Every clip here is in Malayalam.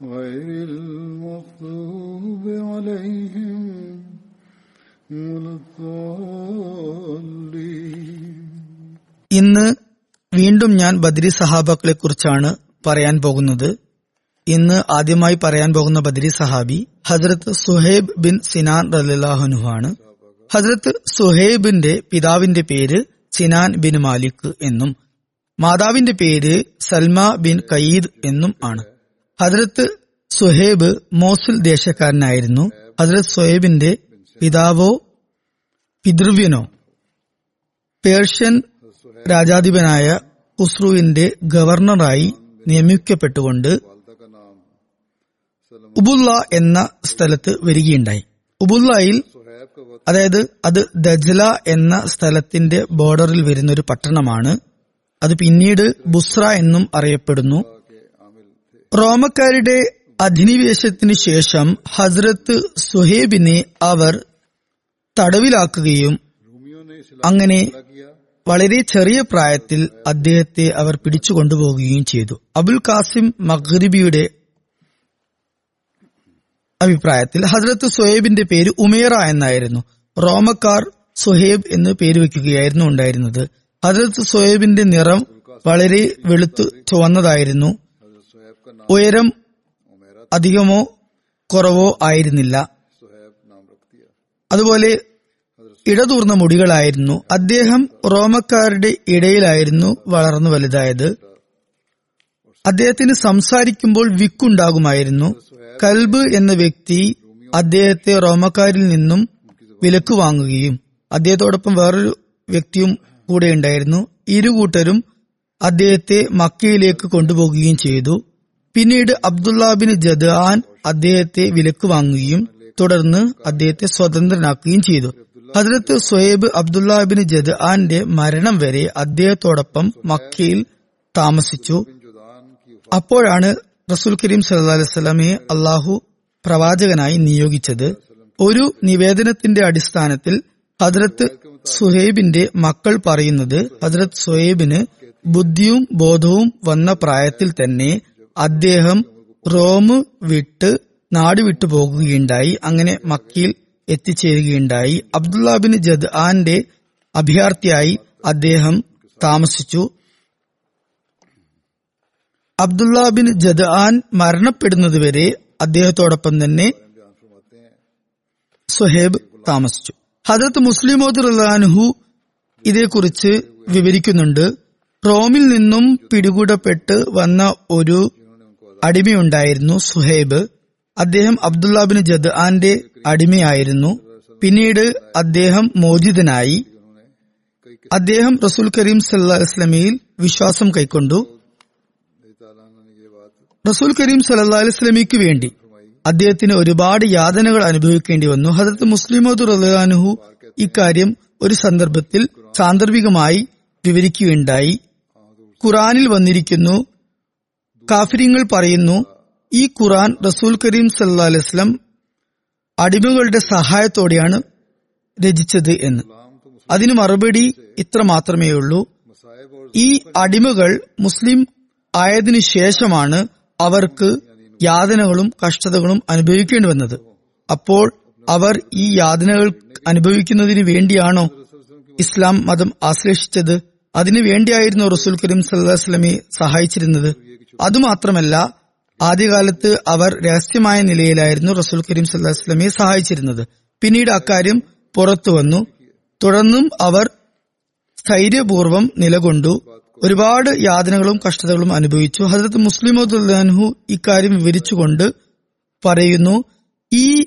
غير المغضوب عليهم ولا الضالين ഇന്ന് വീണ്ടും ഞാൻ ബദ്രി സഹാബാക്കളെ കുറിച്ചാണ് പറയാൻ പോകുന്നത് ഇന്ന് ആദ്യമായി പറയാൻ പോകുന്ന ബദ്രി സഹാബി ഹജ്രത്ത് സുഹൈബ് ബിൻ സിനാൻ റലാഹുനു ആണ് ഹജ്രത്ത് സുഹൈബിന്റെ പിതാവിന്റെ പേര് സിനാൻ ബിൻ മാലിക് എന്നും മാതാവിന്റെ പേര് സൽമ ബിൻ കയീദ് എന്നും ആണ് ഹജ്രത്ത് സുഹേബ് മോസുൽ ദേശക്കാരനായിരുന്നു. ഹജ്രത് സുഹേബിന്റെ പിതാവോ പിതൃവ്യനോ. പേർഷ്യൻ രാജാധിപനായ ഖുസ്രുവിന്റെ ഗവർണറായി നിയമിക്കപ്പെട്ടുകൊണ്ട് ഉബുല്ല എന്ന സ്ഥലത്ത് വരികയുണ്ടായി. ഉബുല്ലയിൽ അതായത് അത് ദജ്ല എന്ന സ്ഥലത്തിന്റെ ബോർഡറിൽ വരുന്ന ഒരു പട്ടണമാണ്. അത് പിന്നീട് ബുസ്ര എന്നും അറിയപ്പെടുന്നു. റോമക്കാരുടെ അധിനിവേശത്തിന് ശേഷം ഹസ്രത്ത് സുഹേബിനെ അവർ തടവിലാക്കുകയും അങ്ങനെ വളരെ ചെറിയ പ്രായത്തിൽ അദ്ദേഹത്തെ അവർ പിടിച്ചുകൊണ്ടുപോകുകയും ചെയ്തു. അബുൽ കാസിം മഗ്രിബിയുടെ അഭിപ്രായത്തിൽ ഹസ്രത്ത് സുഹേബിന്റെ പേര് ഉമേറ എന്നായിരുന്നു. റോമക്കാർ സുഹേബ് എന്ന് പേര് വെക്കുകയായിരുന്നു ഉണ്ടായിരുന്നത്. ഹസ്രത്ത് സുഹേബിന്റെ നിറം വളരെ വെളുത്തു ചുവന്നതായിരുന്നു. ഉയരം അധികമോ കുറവോ ആയിരുന്നില്ല. അതുപോലെ ഇടതൂർന്ന മുടികളായിരുന്നു. അദ്ദേഹം റോമക്കാരുടെ ഇടയിലായിരുന്നു വളർന്നു വലുതായത്. അദ്ദേഹത്തിന് സംസാരിക്കുമ്പോൾ വിക്കുണ്ടാകുമായിരുന്നു. കൽബ് എന്ന വ്യക്തി അദ്ദേഹത്തെ റോമക്കാരിൽ നിന്നും വിലക്ക് വാങ്ങുകയും അദ്ദേഹത്തോടൊപ്പം വേറൊരു വ്യക്തിയും കൂടെ ഉണ്ടായിരുന്നു ഇരുകൂട്ടരും അദ്ദേഹത്തെ മക്കയിലേക്ക് കൊണ്ടുപോകുകയും ചെയ്തു. പിന്നീട് അബ്ദുള്ള ബിൻ ജദാൻ അദ്ദേഹത്തെ വിലക്ക് വാങ്ങുകയും തുടർന്ന് അദ്ദേഹത്തെ സ്വതന്ത്രനാക്കുകയും ചെയ്തു. ഹജ്രത്ത് സുഹൈബ് അബ്ദുള്ള ബിൻ ജദാന്റെ മരണം വരെ അദ്ദേഹത്തോടൊപ്പം മക്കയിൽ താമസിച്ചു. അപ്പോഴാണ് റസൂൽ കരീം സല്ലാ അലൈവലമയെ അള്ളാഹു പ്രവാചകനായി നിയോഗിച്ചത്. ഒരു നിവേദനത്തിന്റെ അടിസ്ഥാനത്തിൽ ഹജ്രത്ത് സുഹേബിന്റെ മക്കൾ പറയുന്നത് ഹജ്രത് സുഹേബിന് ബുദ്ധിയും ബോധവും വന്ന പ്രായത്തിൽ തന്നെ അദ്ദേഹം റോം വിട്ട് നാട് വിട്ടു പോകുകയുണ്ടായി. അങ്ങനെ മക്കയിൽ എത്തിച്ചേരുകയുണ്ടായി. അബ്ദുള്ള ബിൻ ജദ്ആന്റെ അഭയാർത്ഥിയായി അദ്ദേഹം താമസിച്ചു. അബ്ദുള്ള ബിൻ ജദ്ആൻ മരണപ്പെടുന്നതുവരെ അദ്ദേഹത്തോടൊപ്പം തന്നെ സുഹേബ് താമസിച്ചു. ഹജറത്ത് മുസ്ലിം റഹ്ലാൻഹു ഇതേക്കുറിച്ച് വിവരിക്കുന്നുണ്ട്. റോമിൽ നിന്നും പിടികൂടപ്പെട്ട് വന്ന ഒരു അടിമയുണ്ടായിരുന്നു സുഹൈബ്. അദ്ദേഹം അബ്ദുല്ലാബിൻ ജദ് ആന്റെ അടിമയായിരുന്നു. പിന്നീട് അദ്ദേഹം മോചിതനായി. അദ്ദേഹം റസൂൽ കരീം സല്ലാ ഇസ്ലമിയിൽ വിശ്വാസം കൈക്കൊണ്ടു. റസൂൽ കരീം സല്ലാ അലിസ്ലമിക്ക് വേണ്ടി അദ്ദേഹത്തിന് ഒരുപാട് യാതനകൾ അനുഭവിക്കേണ്ടി വന്നു. ഹജറത്ത് മുസ്ലിമോദ് റഹ്ലാനുഹു ഇക്കാര്യം ഒരു സന്ദർഭത്തിൽ സാന്ദർഭികമായി വിവരിക്കുകയുണ്ടായി. ഖുറാനിൽ വന്നിരിക്കുന്നു കാഫര്യങ്ങൾ പറയുന്നു ഈ ഖുറാൻ റസൂൽ കരീം സല്ലാസ്ലം അടിമകളുടെ സഹായത്തോടെയാണ് രചിച്ചത് എന്ന്. അതിന് മറുപടി ഇത്ര മാത്രമേ ഉള്ളൂ. ഈ അടിമകൾ മുസ്ലിം ആയതിനു ശേഷമാണ് അവർക്ക് യാതനകളും കഷ്ടതകളും അനുഭവിക്കേണ്ടി വന്നത്. അപ്പോൾ അവർ ഈ യാതനകൾ അനുഭവിക്കുന്നതിന് വേണ്ടിയാണോ ഇസ്ലാം മതം ആശ്ലേഷിച്ചത്? അതിനു വേണ്ടിയായിരുന്നു റസൂൽ കരീം സല്ലാസ്ലമെ സഹായിച്ചിരുന്നത്? അതുമാത്രമല്ല ആദ്യകാലത്ത് അവർ രഹസ്യമായ നിലയിലായിരുന്നു റസൂൽ കരീം സല്ലാസ്ലമയെ സഹായിച്ചിരുന്നത്. പിന്നീട് അക്കാര്യം പുറത്തു വന്നു. തുടർന്നും അവർ സ്ഥൈര്യപൂർവം നിലകൊണ്ടു. ഒരുപാട് യാതനകളും കഷ്ടതകളും അനുഭവിച്ചു. ഹസരത്ത് മുസ്ലിമുദ്ദാൻഹു ഇക്കാര്യം വിവരിച്ചുകൊണ്ട് പറയുന്നു ഈ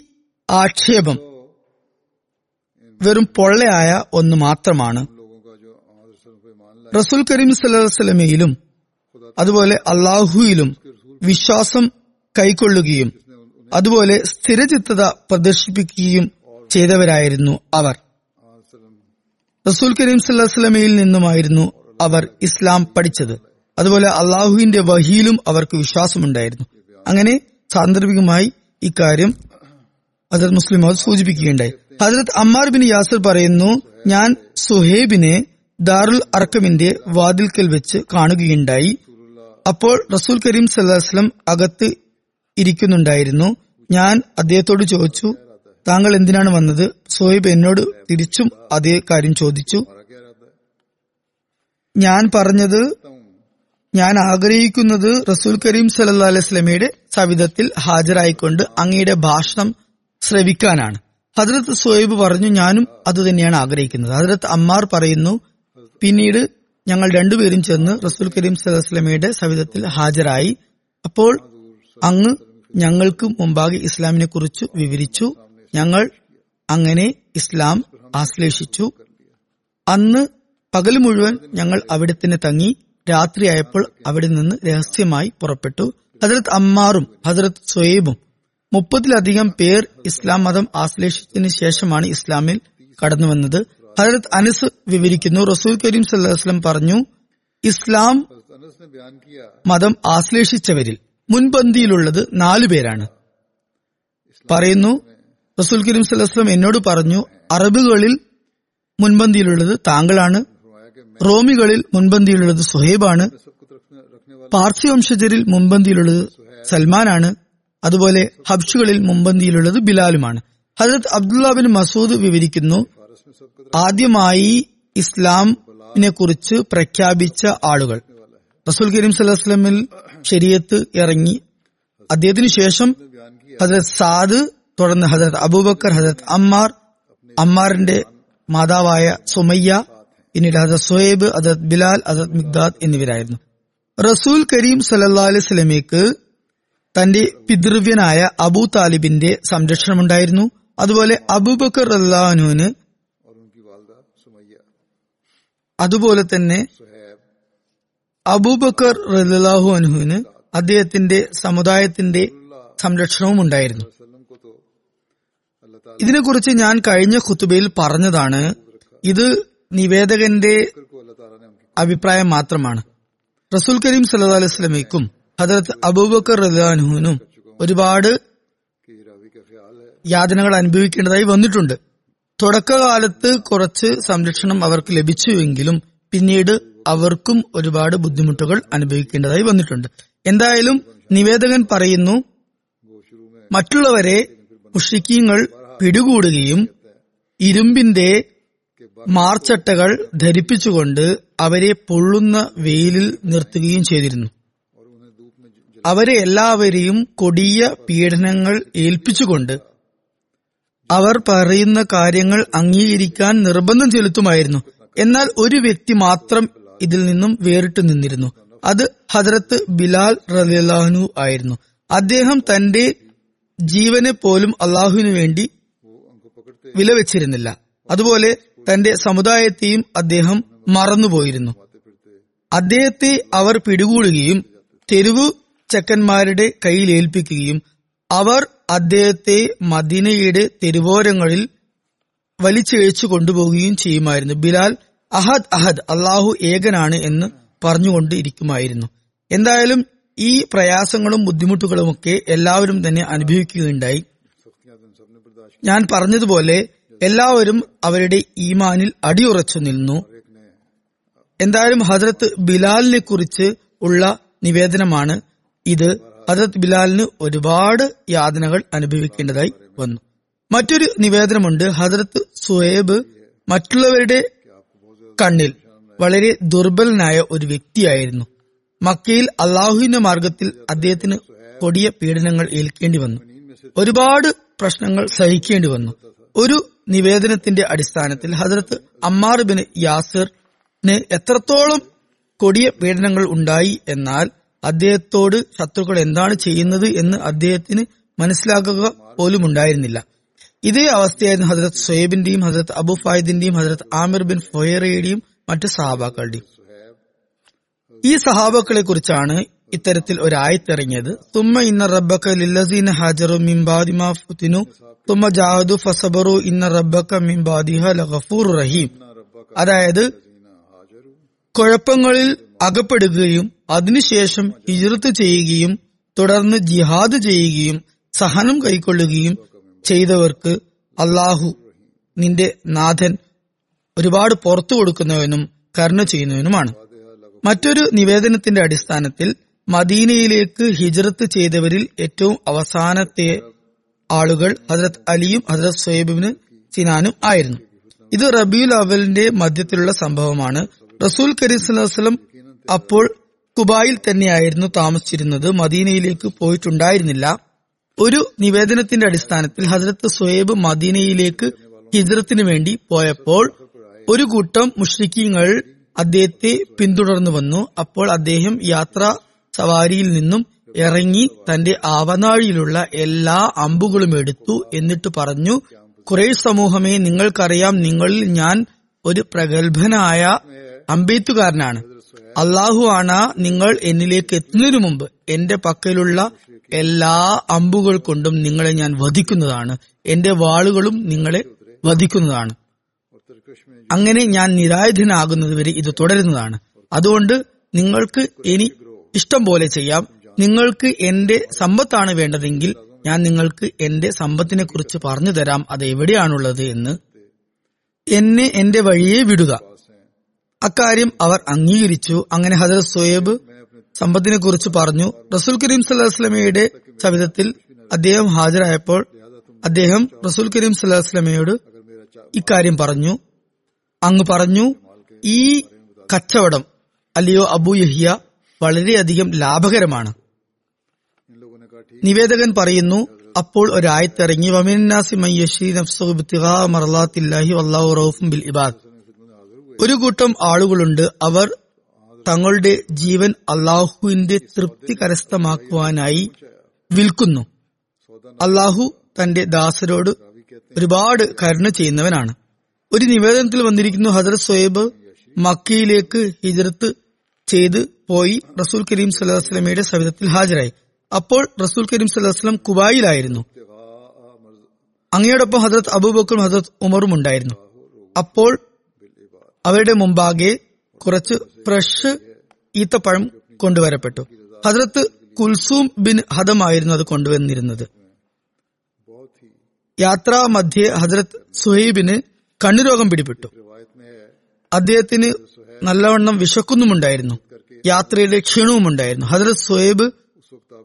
ആക്ഷേപം വെറും പൊള്ളയായ ഒന്ന് മാത്രമാണ്. റസൂൽ കരീം സല്ലാസ്ലമയിലും അതുപോലെ അള്ളാഹുയിലും വിശ്വാസം കൈക്കൊള്ളുകയും അതുപോലെ സ്ഥിരചിത്തത പ്രദർശിപ്പിക്കുകയും ചെയ്തവരായിരുന്നു അവർ. റസൂൽ കരീം സല്ലാസ്ലമയിൽ നിന്നുമായിരുന്നു അവർ ഇസ്ലാം പഠിച്ചത്. അതുപോലെ അള്ളാഹുവിന്റെ വഹിയിലും അവർക്ക് വിശ്വാസമുണ്ടായിരുന്നു. അങ്ങനെ സാന്ദർഭികമായി ഇക്കാര്യം ഹസരത് മുസ്ലിം അവർ സൂചിപ്പിക്കുകയുണ്ടായി. ഹസരത് അമ്മാർ ബിൻ യാസർ പറയുന്നു ഞാൻ സുഹേബിനെ ദാറുൽ അർക്കമിന്റെ വാതിൽക്കൽ വെച്ച് കാണുകയുണ്ടായി. അപ്പോൾ റസൂൽ കരീം സല്ലാസ്ലം അകത്ത് ഇരിക്കുന്നുണ്ടായിരുന്നു. ഞാൻ അദ്ദേഹത്തോട് ചോദിച്ചു താങ്കൾ എന്തിനാണ് വന്നത്? സോയിബ് എന്നോട് തിരിച്ചും അതേ കാര്യം ചോദിച്ചു. ഞാൻ പറഞ്ഞത് ഞാൻ ആഗ്രഹിക്കുന്നത് റസൂൽ കരീം സല്ലാ അലൈഹി സ്വലമയുടെ സവിധത്തിൽ ഹാജരായിക്കൊണ്ട് അങ്ങയുടെ ഭാഷണം ശ്രവിക്കാനാണ്. ഹജരത്ത് സോയിബ് പറഞ്ഞു ഞാനും അതുതന്നെയാണ് ആഗ്രഹിക്കുന്നത്. ഹജരത്ത് അമ്മാർ പറയുന്നു പിന്നീട് ഞങ്ങൾ രണ്ടുപേരും ചെന്ന് റസൂൽ കരീം സല്ലാ സ്വലമയുടെ സവിധത്തിൽ ഹാജരായി. അപ്പോൾ അങ്ങ് ഞങ്ങൾക്ക് മുമ്പാകെ ഇസ്ലാമിനെ കുറിച്ച് വിവരിച്ചു. ഞങ്ങൾ അങ്ങനെ ഇസ്ലാം ആശ്ലേഷിച്ചു. അന്ന് പകൽ മുഴുവൻ ഞങ്ങൾ അവിടെ തന്നെ തങ്ങി. രാത്രിയായപ്പോൾ അവിടെ നിന്ന് രഹസ്യമായി പുറപ്പെട്ടു. ഹജരത് അമ്മാറും ഹജരത് സുയേബും മുപ്പതിലധികം പേർ ഇസ്ലാം മതം ആശ്ലേഷിച്ചതിന് ശേഷമാണ് ഇസ്ലാമിൽ കടന്നു വന്നത് ഹരത് അനസ് വിവരിക്കുന്നു. റസൂൽ കരീം സല്ലാസ്ലം പറഞ്ഞു ഇസ്ലാം മതം ആശ്ലേഷിച്ചവരിൽ മുൻപന്തിയിലുള്ളത് നാലു പേരാണ്. പറയുന്നു റസൂൽ കരീം സല്ലാസ്ലം എന്നോട് പറഞ്ഞു അറബുകളിൽ മുൻപന്തിയിലുള്ളത് താങ്കളാണ് റോമികളിൽ മുൻപന്തിയിലുള്ളത് സുഹൈബാണ് പാർസി വംശജരിൽ മുൻപന്തിയിലുള്ളത് സൽമാനാണ് അതുപോലെ ഹബ്ഷുകളിൽ മുൻപന്തിയിലുള്ളത് ബിലാലുമാണ്. ഹജരത് അബ്ദുല്ലാബിൻ മസൂദ് വിവരിക്കുന്നു ആദ്യമായി ഇസ്ലാമിനെ കുറിച്ച് പ്രഖ്യാപിച്ച ആളുകൾ. റസൂൽ കരീം സല്ലാസ്ലമിൽ ശരീരത്ത് ഇറങ്ങി. അദ്ദേഹത്തിന് ശേഷം ഹജരത് സാദ് തുടർന്ന് ഹജരത് അബൂബക്കർ ഹജരത് അമ്മാർ അമ്മാറിന്റെ മാതാവായ സുമയ്യ പിന്നീട് ഹജരത് സുഹേബ് ഹജരത് ബിലാൽ ഹജരത് മിഗ്ദാദ് എന്നിവരായിരുന്നു. റസൂൽ കരീം സല്ലാ അലൈഹി സ്വലമേക്ക് തന്റെ പിതൃവ്യനായ അബൂ താലിബിന്റെ സംരക്ഷണമുണ്ടായിരുന്നു. അതുപോലെ അബൂബക്കർ അള്ളാഹുനുവിന് അതുപോലെ തന്നെ അബൂബക്കർ റലാഹു അനുഹുവിന് അദ്ദേഹത്തിന്റെ സമുദായത്തിന്റെ സംരക്ഷണവും ഉണ്ടായിരുന്നു. ഇതിനെക്കുറിച്ച് ഞാൻ കഴിഞ്ഞ കുത്തുബയിൽ പറഞ്ഞതാണ് ഇത് നിവേദകന്റെ അഭിപ്രായം മാത്രമാണ്. റസൂൽ കരീം സല്ലാ അലൈഹി സ്വലമയ്ക്കും ഹജറത്ത് അബൂബക്കർ റഹ്ലാനുഹുവിനും ഒരുപാട് യാതനകൾ അനുഭവിക്കേണ്ടതായി വന്നിട്ടുണ്ട്. തുടക്കകാലത്ത് കുറച്ച് സംരക്ഷണം അവർക്ക് ലഭിച്ചുവെങ്കിലും പിന്നീട് അവർക്കും ഒരുപാട് ബുദ്ധിമുട്ടുകൾ അനുഭവിക്കേണ്ടതായി വന്നിട്ടുണ്ട്. എന്തായാലും നിവേദകൻ പറയുന്നു മറ്റുള്ളവരെ മുഷ്രിക്കീങ്ങൾ പിടികൂടുകയും ഇരുമ്പിന്റെ മാർച്ചട്ടകൾ ധരിപ്പിച്ചുകൊണ്ട് അവരെ പൊള്ളുന്ന വെയിലിൽ നിർത്തുകയും ചെയ്തിരുന്നു. അവരെ എല്ലാവരെയും കൊടിയ പീഡനങ്ങൾ ഏൽപ്പിച്ചുകൊണ്ട് അവർ പറയുന്ന കാര്യങ്ങൾ അംഗീകരിക്കാൻ നിർബന്ധം ചെലുത്തുമായിരുന്നു. എന്നാൽ ഒരു വ്യക്തി മാത്രം ഇതിൽ നിന്നും വേറിട്ട് നിന്നിരുന്നു. അത് ഹജറത്ത് ബിലാൽ റലിയല്ലാഹു ആയിരുന്നു. അദ്ദേഹം തന്റെ ജീവനെ പോലും അള്ളാഹുവിനു വേണ്ടി വിലവെച്ചിരുന്നില്ല. അതുപോലെ തന്റെ സമുദായത്തെയും അദ്ദേഹം മറന്നുപോയിരുന്നു. അദ്ദേഹത്തെ അവർ പിടികൂടുകയും തെരുവു ചെക്കന്മാരുടെ കയ്യിൽ ഏൽപ്പിക്കുകയും അവർ അദ്ദേഹത്തെ മദീനയുടെ തെരുവോരങ്ങളിൽ വലിച്ചിഴച്ചു കൊണ്ടുപോവുകയും ചെയ്യുമായിരുന്നു. ബിലാൽ അഹദ് അഹദ് അള്ളാഹു ഏകനാണ് എന്ന് പറഞ്ഞുകൊണ്ട് ഇരിക്കുമായിരുന്നു എന്തായാലും ഈ പ്രയാസങ്ങളും ബുദ്ധിമുട്ടുകളുമൊക്കെ എല്ലാവരും തന്നെ അനുഭവിക്കുകയുണ്ടായി. ഞാൻ പറഞ്ഞതുപോലെ എല്ലാവരും അവരുടെ ഈമാനിൽ അടിയുറച്ചു നിന്നു. എന്തായാലും ഹജ്രത്ത് ബിലാലിനെ കുറിച്ച് ഉള്ള നിവേദനമാണ് ഇത്. ഹജ്രത്ത് ബിലാലിന് ഒരുപാട് യാതനകൾ അനുഭവിക്കേണ്ടതായി വന്നു. മറ്റൊരു നിവേദനമുണ്ട് ഹജറത്ത് സുഹേബ് മറ്റുള്ളവരുടെ കണ്ണിൽ വളരെ ദുർബലനായ ഒരു വ്യക്തിയായിരുന്നു. മക്കയിൽ അള്ളാഹുവിന്റെ മാർഗത്തിൽ അദ്ദേഹത്തിന് കൊടിയ പീഡനങ്ങൾ ഏൽക്കേണ്ടി വന്നു. ഒരുപാട് പ്രശ്നങ്ങൾ സഹിക്കേണ്ടി വന്നു. ഒരു നിവേദനത്തിന്റെ അടിസ്ഥാനത്തിൽ ഹജറത്ത് അമ്മാർ യാസിറിന് എത്രത്തോളം കൊടിയ പീഡനങ്ങൾ ഉണ്ടായി എന്നാൽ അദ്ദേഹത്തോട് ശത്രുക്കൾ എന്താണ് ചെയ്യുന്നത് എന്ന് അദ്ദേഹത്തിന് മനസ്സിലാക്കുക പോലും ഉണ്ടായിരുന്നില്ല ഇതേ അവസ്ഥയായിരുന്നു ഹജരത് സൊയേബിന്റെയും ഹജരത് അബു ഫായിദിന്റെയും ഹജരത് ആമിർ ബിൻ ഫൊയറയുടെയും മറ്റ് സഹാബാക്കളുടെയും. ഈ സഹാബാക്കളെ കുറിച്ചാണ് ഇത്തരത്തിൽ ഒരായത്തിറങ്ങിയത് തുമ്മ ഇന്ന റബ്ബക്ക ലില്ലസീന ഹാജറു മിംബാദിമാ ഫുത്തിനു. തുമ്മ ജാഹദു ഫസബറു ഇന്ന റബ്ബക്ക മിംബാദിഹ ലഗഫൂർ റഹീം അതായത് കുഴപ്പങ്ങളിൽ അകപ്പെടുകയും അതിനുശേഷം ഹിജ്റത്ത് ചെയ്യുകയും തുടർന്ന് ജിഹാദ് ചെയ്യുകയും സഹനം കൈക്കൊള്ളുകയും ചെയ്തവർക്ക് അള്ളാഹു നിന്റെ നാഥൻ ഒരുപാട് പുറത്തു കൊടുക്കുന്നവനും കരുണ ചെയ്യുന്നവനുമാണ്. മറ്റൊരു നിവേദനത്തിന്റെ അടിസ്ഥാനത്തിൽ മദീനയിലേക്ക് ഹിജ്റത്ത് ചെയ്തവരിൽ ഏറ്റവും അവസാനത്തെ ആളുകൾ ഹജരത് അലിയും ഹജരത് സൊയബിന് സിനാനും ആയിരുന്നു. ഇത് റബിയുൽ അവലിന്റെ മധ്യത്തിലുള്ള സംഭവമാണ്. റസൂൽ കരീം വസ്ലം അപ്പോൾ കുബായിൽ തന്നെയായിരുന്നു താമസിച്ചിരുന്നത്. മദീനയിലേക്ക് പോയിട്ടുണ്ടായിരുന്നില്ല. ഒരു നിവേദനത്തിന്റെ അടിസ്ഥാനത്തിൽ ഹസരത്ത് സുഹേബ് മദീനയിലേക്ക് ഹിജ്രത്തിന് വേണ്ടി പോയപ്പോൾ ഒരു കൂട്ടം മുഷ്രിഖിങ്ങൾ അദ്ദേഹത്തെ പിന്തുടർന്നു വന്നു. അപ്പോൾ അദ്ദേഹം യാത്ര സവാരിയിൽ നിന്നും ഇറങ്ങി തന്റെ ആവനാഴിയിലുള്ള എല്ലാ അമ്പുകളും എടുത്തു എന്നിട്ട് പറഞ്ഞു കുറേ സമൂഹമേ നിങ്ങൾക്കറിയാം നിങ്ങളിൽ ഞാൻ ഒരു പ്രഗത്ഭനായ അമ്പെയ്ത്തുകാരനാണ് അള്ളാഹു ആണ് നിങ്ങൾ എന്നിലേക്ക് എത്തുന്നതിനു മുമ്പ് എന്റെ പക്കലുള്ള എല്ലാ അമ്പുകൾ കൊണ്ടും നിങ്ങളെ ഞാൻ വധിക്കുന്നതാണ്. എന്റെ വാളുകളും നിങ്ങളെ വധിക്കുന്നതാണ്. അങ്ങനെ ഞാൻ നിരായുധനാകുന്നതുവരെ ഇത് തുടരുന്നതാണ്. അതുകൊണ്ട് നിങ്ങൾക്ക് ഇനി ഇഷ്ടം പോലെ ചെയ്യാം. നിങ്ങൾക്ക് എന്റെ സമ്പത്താണ് വേണ്ടതെങ്കിൽ ഞാൻ നിങ്ങൾക്ക് എന്റെ സമ്പത്തിനെ കുറിച്ച് പറഞ്ഞു തരാം. അത് എവിടെയാണുള്ളത് എന്ന് എന്നെ എന്റെ വഴിയെ വിടുക. അക്കാര്യം അവർ അംഗീകരിച്ചു. അങ്ങനെ ഹജറത് സോയേബ് സമ്പത്തിനെ കുറിച്ച് പറഞ്ഞു. റസൂൽ കരീം സല്ലാസ്ലമയുടെ സവിധത്തിൽ അദ്ദേഹം ഹാജരായപ്പോൾ അദ്ദേഹം റസൂൽ കരീം സല്ലാസ്ലമയോട് ഇക്കാര്യം പറഞ്ഞു. അങ്ങ് പറഞ്ഞു ഈ കച്ചവടം അലിയോ അബു യഹിയ വളരെയധികം ലാഭകരമാണ്. നിവേദകൻ പറയുന്നു അപ്പോൾ ഒരായത്തിറങ്ങി വമിനാസി മയ്യഷി മറലാത്തില്ലാഹി വല്ലാഹു റൌഫും ബിൽ ഇബാദ്. ഒരു കൂട്ടം ആളുകളുണ്ട്. അവർ തങ്ങളുടെ ജീവൻ അള്ളാഹുവിന്റെ തൃപ്തി കരസ്ഥമാക്കുവാനായി വിൽക്കുന്നു. അള്ളാഹു തന്റെ ദാസരോട് ഒരുപാട് കരുണ ചെയ്യുന്നവനാണ്. ഒരു നിവേദനത്തിൽ വന്നിരിക്കുന്നു ഹജറത് സോയേബ് മക്കയിലേക്ക് ഹിജറത്ത് ചെയ്ത് പോയി റസൂൽ കരീം സല്ലാസ്ലമയുടെ സവിധത്തിൽ ഹാജരായി. അപ്പോൾ റസൂൽ കരീം സല്ലാസ്ലം കുബായിലായിരുന്നു. അങ്ങയോടൊപ്പം ഹജറത് അബൂബക്കറും ഹജറത് ഉമറും ഉണ്ടായിരുന്നു. അപ്പോൾ അവരുടെ മുമ്പാകെ കുറച്ച് ഫ്രഷ് ഈത്തപ്പഴം കൊണ്ടുവരപ്പെട്ടു. ഹജ്രത്ത് കുൽസൂം ബിൻ ഹദമായിരുന്നു അത് കൊണ്ടുവന്നിരുന്നത്. യാത്രാ മധ്യേ ഹജ്രത് സുഹൈബിന് കണ്ണുരോഗം പിടിപെട്ടു. അദ്ദേഹത്തിന് നല്ലവണ്ണം വിശക്കുന്നുമുണ്ടായിരുന്നു. യാത്രയിലെ ക്ഷീണവുമുണ്ടായിരുന്നു. ഹജ്രത് സുഹൈബ്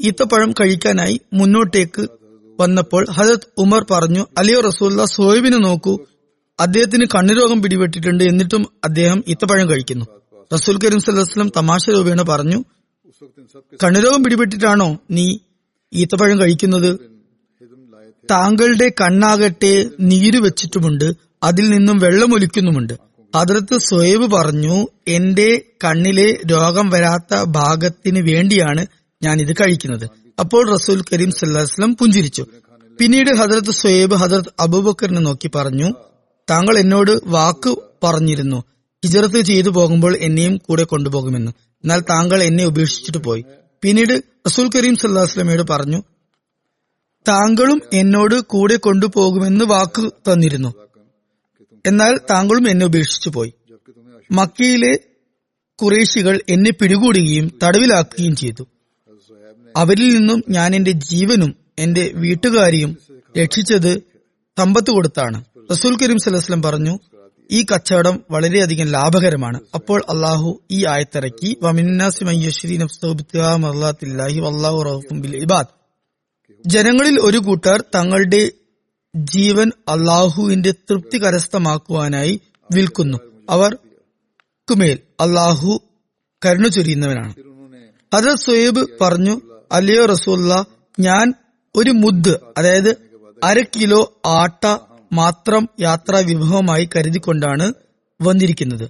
ഈത്തപ്പഴം കഴിക്കാനായി മുന്നോട്ടേക്ക് വന്നപ്പോൾ ഹജരത് ഉമർ പറഞ്ഞു അലിയോ റസൂല്ല സുഹൈബിനെ നോക്കൂ. അദ്ദേഹത്തിന് കണ്ണുരോഗം പിടിപെട്ടിട്ടുണ്ട് എന്നിട്ടും അദ്ദേഹം ഇത്തപ്പഴം കഴിക്കുന്നു. റസൂൽ കരീം സല്ലാസ്ലം തമാശ രൂപേണ പറഞ്ഞു കണ്ണുരോഗം പിടിപെട്ടിട്ടാണോ നീ ഈത്തപ്പഴം കഴിക്കുന്നത്? താങ്കളുടെ കണ്ണാകട്ടെ നീര് വെച്ചിട്ടുമുണ്ട് അതിൽ നിന്നും വെള്ളം വെള്ളമൊലിക്കുന്നുമുണ്ട് അതിർത്ത് സ്വയബ് പറഞ്ഞു എന്റെ കണ്ണിലെ രോഗം വരാത്ത ഭാഗത്തിന് വേണ്ടിയാണ് ഞാൻ ഇത് കഴിക്കുന്നത്. അപ്പോൾ റസൂൽ കരീം സല്ലാസ്ലം പുഞ്ചിരിച്ചു. പിന്നീട് ഹദർത്ത് സ്വയബ് ഹദർത്ത് അബൂബക്കറിനെ നോക്കി പറഞ്ഞു താങ്കൾ എന്നോട് വാക്ക് പറഞ്ഞിരുന്നു. ഹിജറത്ത് ചെയ്തു പോകുമ്പോൾ എന്നെയും കൂടെ കൊണ്ടുപോകുമെന്ന്. എന്നാൽ താങ്കൾ എന്നെ ഉപേക്ഷിച്ചിട്ട് പോയി. പിന്നീട് റസൂൽ കരീം സല്ലാസ്ലമയോട് പറഞ്ഞു താങ്കളും എന്നോട് കൂടെ കൊണ്ടുപോകുമെന്ന് വാക്ക് തന്നിരുന്നു. എന്നാൽ താങ്കളും എന്നെ ഉപേക്ഷിച്ചു പോയി. മക്കയിലെ കുറേശികൾ എന്നെ പിടികൂടുകയും തടവിലാക്കുകയും ചെയ്തു. അവരിൽ നിന്നും ഞാൻ എന്റെ ജീവനും എന്റെ വീട്ടുകാരിയും രക്ഷിച്ചത് സമ്പത്ത് കൊടുത്താണ്. റസൂൽ കരീം സലഹ്സ്ലം പറഞ്ഞു ഈ കച്ചവടം വളരെയധികം ലാഭകരമാണ്. അപ്പോൾ അള്ളാഹു ഈ ആയത്തിറക്കി ജനങ്ങളിൽ ഒരു കൂട്ടർ തങ്ങളുടെ ജീവൻ അള്ളാഹുവിന്റെ തൃപ്തി കരസ്ഥമാക്കുവാനായി വിൽക്കുന്നു. അവർ കുമേൽ അള്ളാഹു കരുണ ചൊരിയുന്നവനാണ്. അത് സുയേബ് പറഞ്ഞു അല്ലയോ റസൂല്ല ഞാൻ ഒരു മുദ് അതായത് അര കിലോ ആട്ട മാത്രം യാത്രാ വിഭവമായി കരുതിക്കൊണ്ടാണ് വന്നിരിക്കുന്നത്.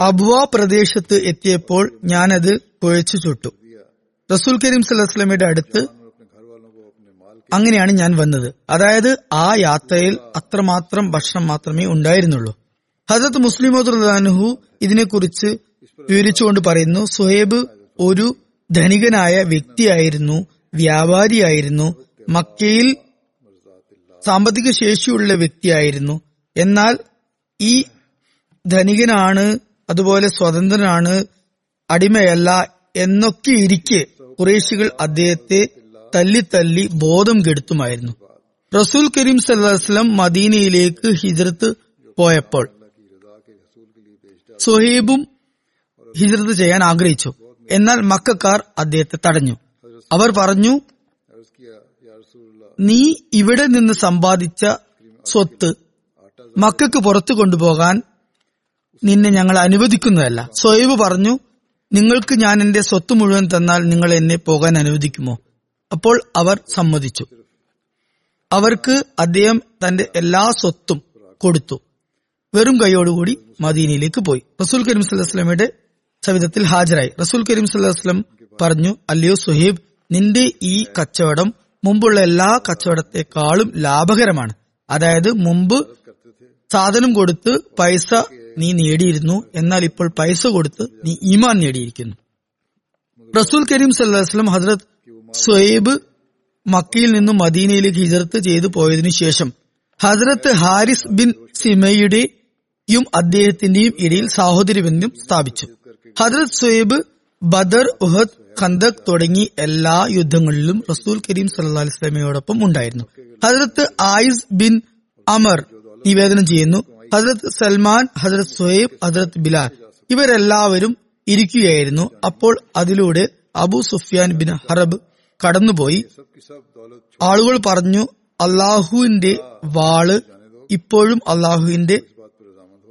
അബ്വ പ്രദേശത്ത് എത്തിയപ്പോൾ ഞാനത് കുഴച്ചു ചുട്ടു. റസൂൽ കരീം സല്ലാസ്ലമിയുടെ അടുത്ത് അങ്ങനെയാണ് ഞാൻ വന്നത്. അതായത് ആ യാത്രയിൽ അത്രമാത്രം ഭക്ഷണം മാത്രമേ ഉണ്ടായിരുന്നുള്ളൂ. ഹജറത്ത് മുസ്ലിമോദ്ഹു ഇതിനെക്കുറിച്ച് വിവരിച്ചുകൊണ്ട് പറയുന്നു സുഹേബ് ഒരു ധനികനായ വ്യക്തിയായിരുന്നു വ്യാപാരിയായിരുന്നു മക്കയിൽ സാമ്പത്തിക ശേഷിയുള്ള വ്യക്തിയായിരുന്നു. എന്നാൽ ഈ ധനികനാണ് അതുപോലെ സ്വതന്ത്രനാണ് അടിമയല്ല എന്നൊക്കെ ഇരിക്കെ കുറേശികൾ അദ്ദേഹത്തെ തല്ലി തല്ലി ബോധം കെടുത്തുമായിരുന്നു. റസൂൽ കരീം സല്ലാസ്ലം മദീനയിലേക്ക് ഹിജ്രത്ത് പോയപ്പോൾ സുഹൈബും ഹിജ്രത്ത് ചെയ്യാൻ ആഗ്രഹിച്ചു. എന്നാൽ മക്കാർ അദ്ദേഹത്തെ തടഞ്ഞു. അവർ പറഞ്ഞു നീ ഇവിടെ നിന്ന് സമ്പാദിച്ച സ്വത്ത് മക്കൾക്ക് പുറത്തു കൊണ്ടുപോകാൻ നിന്നെ ഞങ്ങൾ അനുവദിക്കുന്നതല്ല. സൊയബ് പറഞ്ഞു നിങ്ങൾക്ക് ഞാൻ എന്റെ സ്വത്ത് മുഴുവൻ തന്നാൽ നിങ്ങൾ എന്നെ പോകാൻ അനുവദിക്കുമോ? അപ്പോൾ അവർ സമ്മതിച്ചു. അവർക്ക് അദ്ദേഹം തന്റെ എല്ലാ സ്വത്തും കൊടുത്തു. വെറും കൈയോടുകൂടി മദീനയിലേക്ക് പോയി. റസൂൽ കരീം സല്ലാസ്ലമയുടെ സവിധത്തിൽ ഹാജരായി. റസൂൽ കരീം സല്ലാസ്ലം പറഞ്ഞു അല്ലയോ സുഹേബ് നിന്റെ ഈ കച്ചവടം മുമ്പുള്ള എല്ലാ കച്ചവടത്തെക്കാളും ലാഭകരമാണ്. അതായത് മുമ്പ് സാധനം കൊടുത്ത് പൈസ നീ നേടിയിരുന്നു എന്നാൽ ഇപ്പോൾ പൈസ കൊടുത്ത് നീ ഈമാൻ നേടിയിരിക്കുന്നു. റസൂൽ കരീം സല്ലാസ്ലം ഹസ്രത് സുഹൈബ് മക്കയിൽ നിന്നും മദീനയിലേക്ക് ഹിജറത്ത് ചെയ്തു പോയതിനു ശേഷം ഹസ്രത്ത് ഹാരിസ് ബിൻ സിമയുടെയും അദ്ദേഹത്തിന്റെയും ഇടയിൽ സാഹോദര്യബന്ധം സ്ഥാപിച്ചു. ഹസ്രത് സുഹൈബ് ബദർ ഉഹദ് ഖന്തക് തുടങ്ങി എല്ലാ യുദ്ധങ്ങളിലും റസൂൽ കരീം സല്ലാ അലിസ്ലമിയോടൊപ്പം ഉണ്ടായിരുന്നു. ഹജരത്ത് ആയിസ് ബിൻ അമർ നിവേദനം ചെയ്യുന്നു. ഹജരത്ത് സൽമാൻ ഹജരത് സുഹൈബ് ഹജരത് ബിലാൽ ഇവരെല്ലാവരും ഇരിക്കുകയായിരുന്നു. അപ്പോൾ അതിലൂടെ അബു സുഫിയാൻ ബിൻ ഹറബ് കടന്നുപോയി. ആളുകൾ പറഞ്ഞു അള്ളാഹുവിന്റെ വാൾ ഇപ്പോഴും അള്ളാഹുവിന്റെ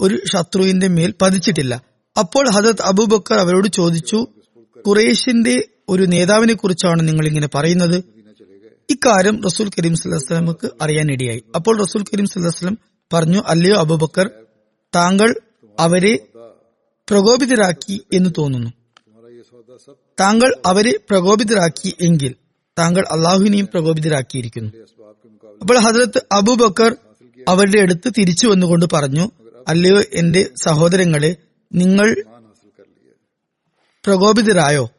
ഒരു ശത്രുവിന്റെ മേൽ പതിച്ചിട്ടില്ല. അപ്പോൾ ഹജത് അബൂബക്കർ അവരോട് ചോദിച്ചു കുറേഷിന്റെ ഒരു നേതാവിനെ കുറിച്ചാണ് നിങ്ങൾ ഇങ്ങനെ പറയുന്നത്. ഇക്കാര്യം റസൂൽ കരീം സല്ലാസ്ലമക്ക് അറിയാനിടയായി. അപ്പോൾ റസൂൽ കരീം സല്ലാസ്ലം പറഞ്ഞു അല്ലയോ അബുബക്കർ താങ്കൾ അവരെ പ്രകോപിതരാക്കി എന്ന് തോന്നുന്നു. താങ്കൾ അവരെ പ്രകോപിതരാക്കി എങ്കിൽ താങ്കൾ അള്ളാഹുവിനെയും പ്രകോപിതരാക്കിയിരിക്കുന്നു. അപ്പോൾ ഹജരത്ത് അബൂബക്കർ അവരുടെ അടുത്ത് തിരിച്ചു വന്നുകൊണ്ട് പറഞ്ഞു അല്ലയോ എന്റെ സഹോദരങ്ങളെ നിങ്ങൾ പ്രകോപിതരായോ?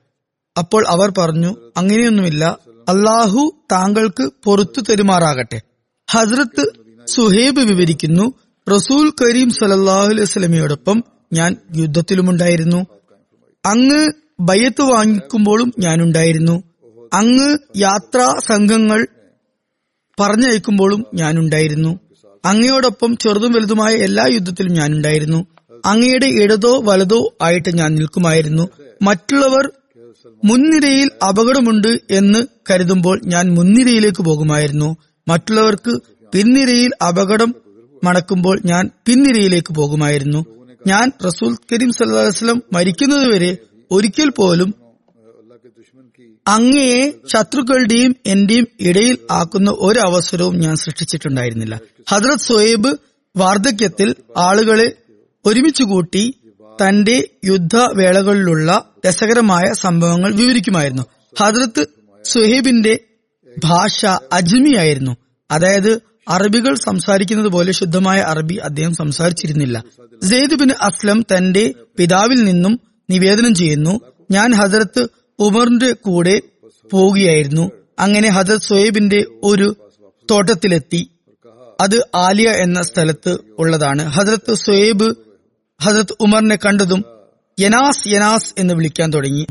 അപ്പോൾ അവർ പറഞ്ഞു അങ്ങനെയൊന്നുമില്ല. അള്ളാഹു താങ്കൾക്ക് പൊറത്തു തരുമാറാകട്ടെ. ഹസ്രത്ത് സുഹേബ് വിവരിക്കുന്നു റസൂൽ കരീം സലല്ലാഹു അലൈഹി സ്വലമയോടൊപ്പം ഞാൻ യുദ്ധത്തിലുമുണ്ടായിരുന്നു. അങ്ങ് ബയ്യത്ത് വാങ്ങിക്കുമ്പോഴും ഞാനുണ്ടായിരുന്നു. അങ്ങ് യാത്രാ സംഘങ്ങൾ പറഞ്ഞയക്കുമ്പോഴും ഞാനുണ്ടായിരുന്നു. അങ്ങയോടൊപ്പം ചെറുതും വലുതുമായ എല്ലാ യുദ്ധത്തിലും ഞാനുണ്ടായിരുന്നു. അങ്ങയുടെ ഇടതോ വലതോ ആയിട്ട് ഞാൻ നിൽക്കുമായിരുന്നു. മറ്റുള്ളവർ മുൻനിരയിൽ അപകടമുണ്ട് എന്ന് കരുതുമ്പോൾ ഞാൻ മുൻനിരയിലേക്ക് പോകുമായിരുന്നു. മറ്റുള്ളവർക്ക് പിൻനിരയിൽ അപകടം മണക്കുമ്പോൾ ഞാൻ പിൻനിരയിലേക്ക് പോകുമായിരുന്നു. ഞാൻ റസൂൽ കരീം സല്ലാസ്ലം മരിക്കുന്നതുവരെ ഒരിക്കൽ പോലും അങ്ങയെ ശത്രുക്കളുടെയും എന്റെയും ഇടയിൽ ആക്കുന്ന ഒരു അവസരവും ഞാൻ സൃഷ്ടിച്ചിട്ടുണ്ടായിരുന്നില്ല. ഹദ്രത് സോയേബ് വാർദ്ധക്യത്തിൽ ആളുകളെ ഒരുമിച്ച് കൂട്ടി തന്റെ യുദ്ധവേളകളിലുള്ള രസകരമായ സംഭവങ്ങൾ വിവരിക്കുമായിരുന്നു. ഹദ്രത്ത് സുഹേബിന്റെ ഭാഷ അജ്മിയായിരുന്നു. അതായത് അറബികൾ സംസാരിക്കുന്നത് പോലെ ശുദ്ധമായ അറബി അദ്ദേഹം സംസാരിച്ചിരുന്നില്ല. സെയ്ദ് ബിൻ അസ്ലം തന്റെ പിതാവിൽ നിന്നും നിവേദനം ചെയ്യുന്നു ഞാൻ ഹസരത്ത് ഉമറിന്റെ കൂടെ പോവുകയായിരുന്നു. അങ്ങനെ ഹസരത് സുഹേബിന്റെ ഒരു തോട്ടത്തിലെത്തി. അത് ആലിയ എന്ന സ്ഥലത്ത് ഉള്ളതാണ്. ഹസരത്ത് സൊയേബ് ഹസരത് ഉമറിനെ കണ്ടതും യനാസ് യനാസ് എന്ന് വിളിക്കാൻ തുടങ്ങി.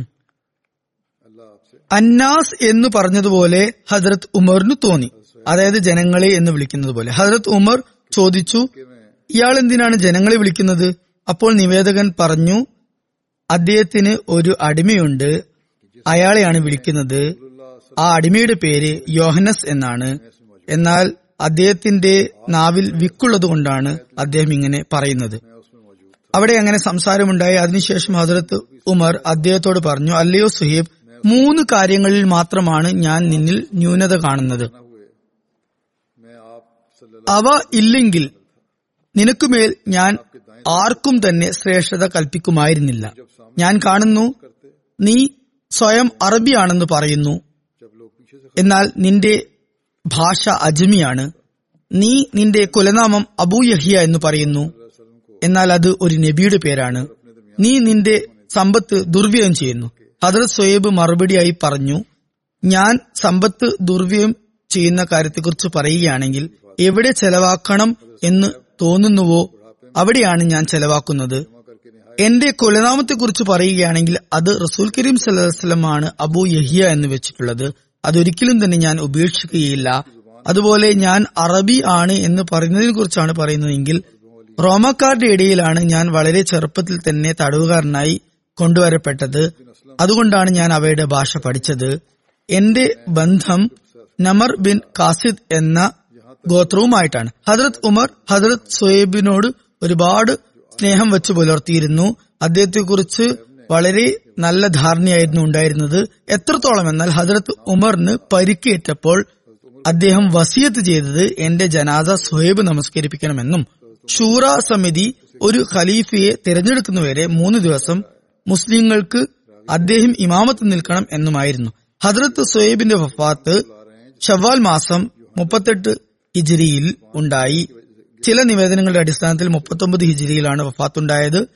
അന്നാസ് എന്ന് പറഞ്ഞതുപോലെ ഹസരത് ഉമറിന് തോന്നി. അതായത് ജനങ്ങളെ എന്ന് വിളിക്കുന്നത് പോലെ ഹസരത് ഉമർ ചോദിച്ചു ഇയാൾ എന്തിനാണ് ജനങ്ങളെ വിളിക്കുന്നത്? അപ്പോൾ നിവേദകൻ പറഞ്ഞു അദ്ദേഹത്തിന് ഒരു അടിമയുണ്ട്. അയാളെയാണ് വിളിക്കുന്നത്. ആ അടിമയുടെ പേര് യോഹനസ് എന്നാണ്. എന്നാൽ അദ്ദേഹത്തിന്റെ നാവിൽ വിക്കുള്ളത് കൊണ്ടാണ് അദ്ദേഹം ഇങ്ങനെ പറയുന്നത്. അവിടെ അങ്ങനെ സംസാരമുണ്ടായി. അതിനുശേഷം ഹസരത്ത് ഉമർ അദ്ദേഹത്തോട് പറഞ്ഞു അല്ലയോ സുഹീബ് മൂന്ന് കാര്യങ്ങളിൽ മാത്രമാണ് ഞാൻ നിന്നിൽ ന്യൂനത കാണുന്നത്. അവ ഇല്ലെങ്കിൽ നിനക്കുമേൽ ഞാൻ ആർക്കും തന്നെ ശ്രേഷ്ഠത കൽപ്പിക്കുമായിരുന്നില്ല. ഞാൻ കാണുന്നു നീ സ്വയം അറബിയാണെന്ന് പറയുന്നു. എന്നാൽ നിന്റെ ഭാഷ അജ്മിയാണ്. നീ നിന്റെ കുലനാമം അബൂ യഹിയ എന്ന് പറയുന്നു. എന്നാൽ അത് ഒരു നബിയുടെ പേരാണ്. നീ നിന്റെ സമ്പത്ത് ദുർവ്യയം ചെയ്യുന്നു. ഹദ്രത് സൊയേബ് മറുപടിയായി പറഞ്ഞു ഞാൻ സമ്പത്ത് ദുർവ്യയം ചെയ്യുന്ന കാര്യത്തെക്കുറിച്ച് പറയുകയാണെങ്കിൽ എവിടെ ചെലവാക്കണം എന്ന് തോന്നുന്നുവോ അവിടെയാണ് ഞാൻ ചെലവാക്കുന്നത്. എന്റെ കുലനാമത്തെക്കുറിച്ച് പറയുകയാണെങ്കിൽ അത് റസൂൽ കരീം സല്ലാസ്ലമാണ് അബു യഹിയ എന്ന് വെച്ചിട്ടുള്ളത്. അതൊരിക്കലും തന്നെ ഞാൻ ഉപേക്ഷിക്കുകയില്ല. അതുപോലെ ഞാൻ അറബി ആണ് എന്ന് പറയുന്നതിനെ കുറിച്ചാണ് പറയുന്നതെങ്കിൽ റോമക്കാരുടെ ഇടയിലാണ് ഞാൻ വളരെ ചെറുപ്പത്തിൽ തന്നെ തടവുകാരനായി കൊണ്ടുവരപ്പെട്ടത്. അതുകൊണ്ടാണ് ഞാൻ അവയുടെ ഭാഷ പഠിച്ചത്. എന്റെ ബന്ധം നമർ ബിൻ കാസിദ് എന്ന ഗോത്രവുമായിട്ടാണ്. ഹജ്രത് ഉമർ ഹജ്രത് സുഹേബിനോട് ഒരുപാട് സ്നേഹം വെച്ച് പുലർത്തിയിരുന്നു. അദ്ദേഹത്തെക്കുറിച്ച് വളരെ നല്ല ധാരണയായിരുന്നു ഉണ്ടായിരുന്നത്. എത്രത്തോളം എന്നാൽ ഹജറത്ത് ഉമറിന് പരിക്കേറ്റപ്പോൾ അദ്ദേഹം വസിയത്ത് ചെയ്തത് എന്റെ ജനാസ സുഹേബ് നമസ്കരിപ്പിക്കണമെന്നും ഷൂറ സമിതി ഒരു ഖലീഫയെ തിരഞ്ഞെടുക്കുന്നവരെ മൂന്ന് ദിവസം മുസ്ലിങ്ങൾക്ക് അദ്ദേഹം ഇമാമത്ത് നിൽക്കണം എന്നുമായിരുന്നു. ഹദ്രത്ത് സുഹൈബിന്റെ വഫാത്ത് ഷവാൽ മാസം മുപ്പത്തെട്ട് ഹിജിരിയിൽ ഉണ്ടായി. ചില നിവേദനങ്ങളുടെ അടിസ്ഥാനത്തിൽ മുപ്പത്തൊമ്പത് ഹിജിരിയിലാണ് വഫാത്തുണ്ടായത്.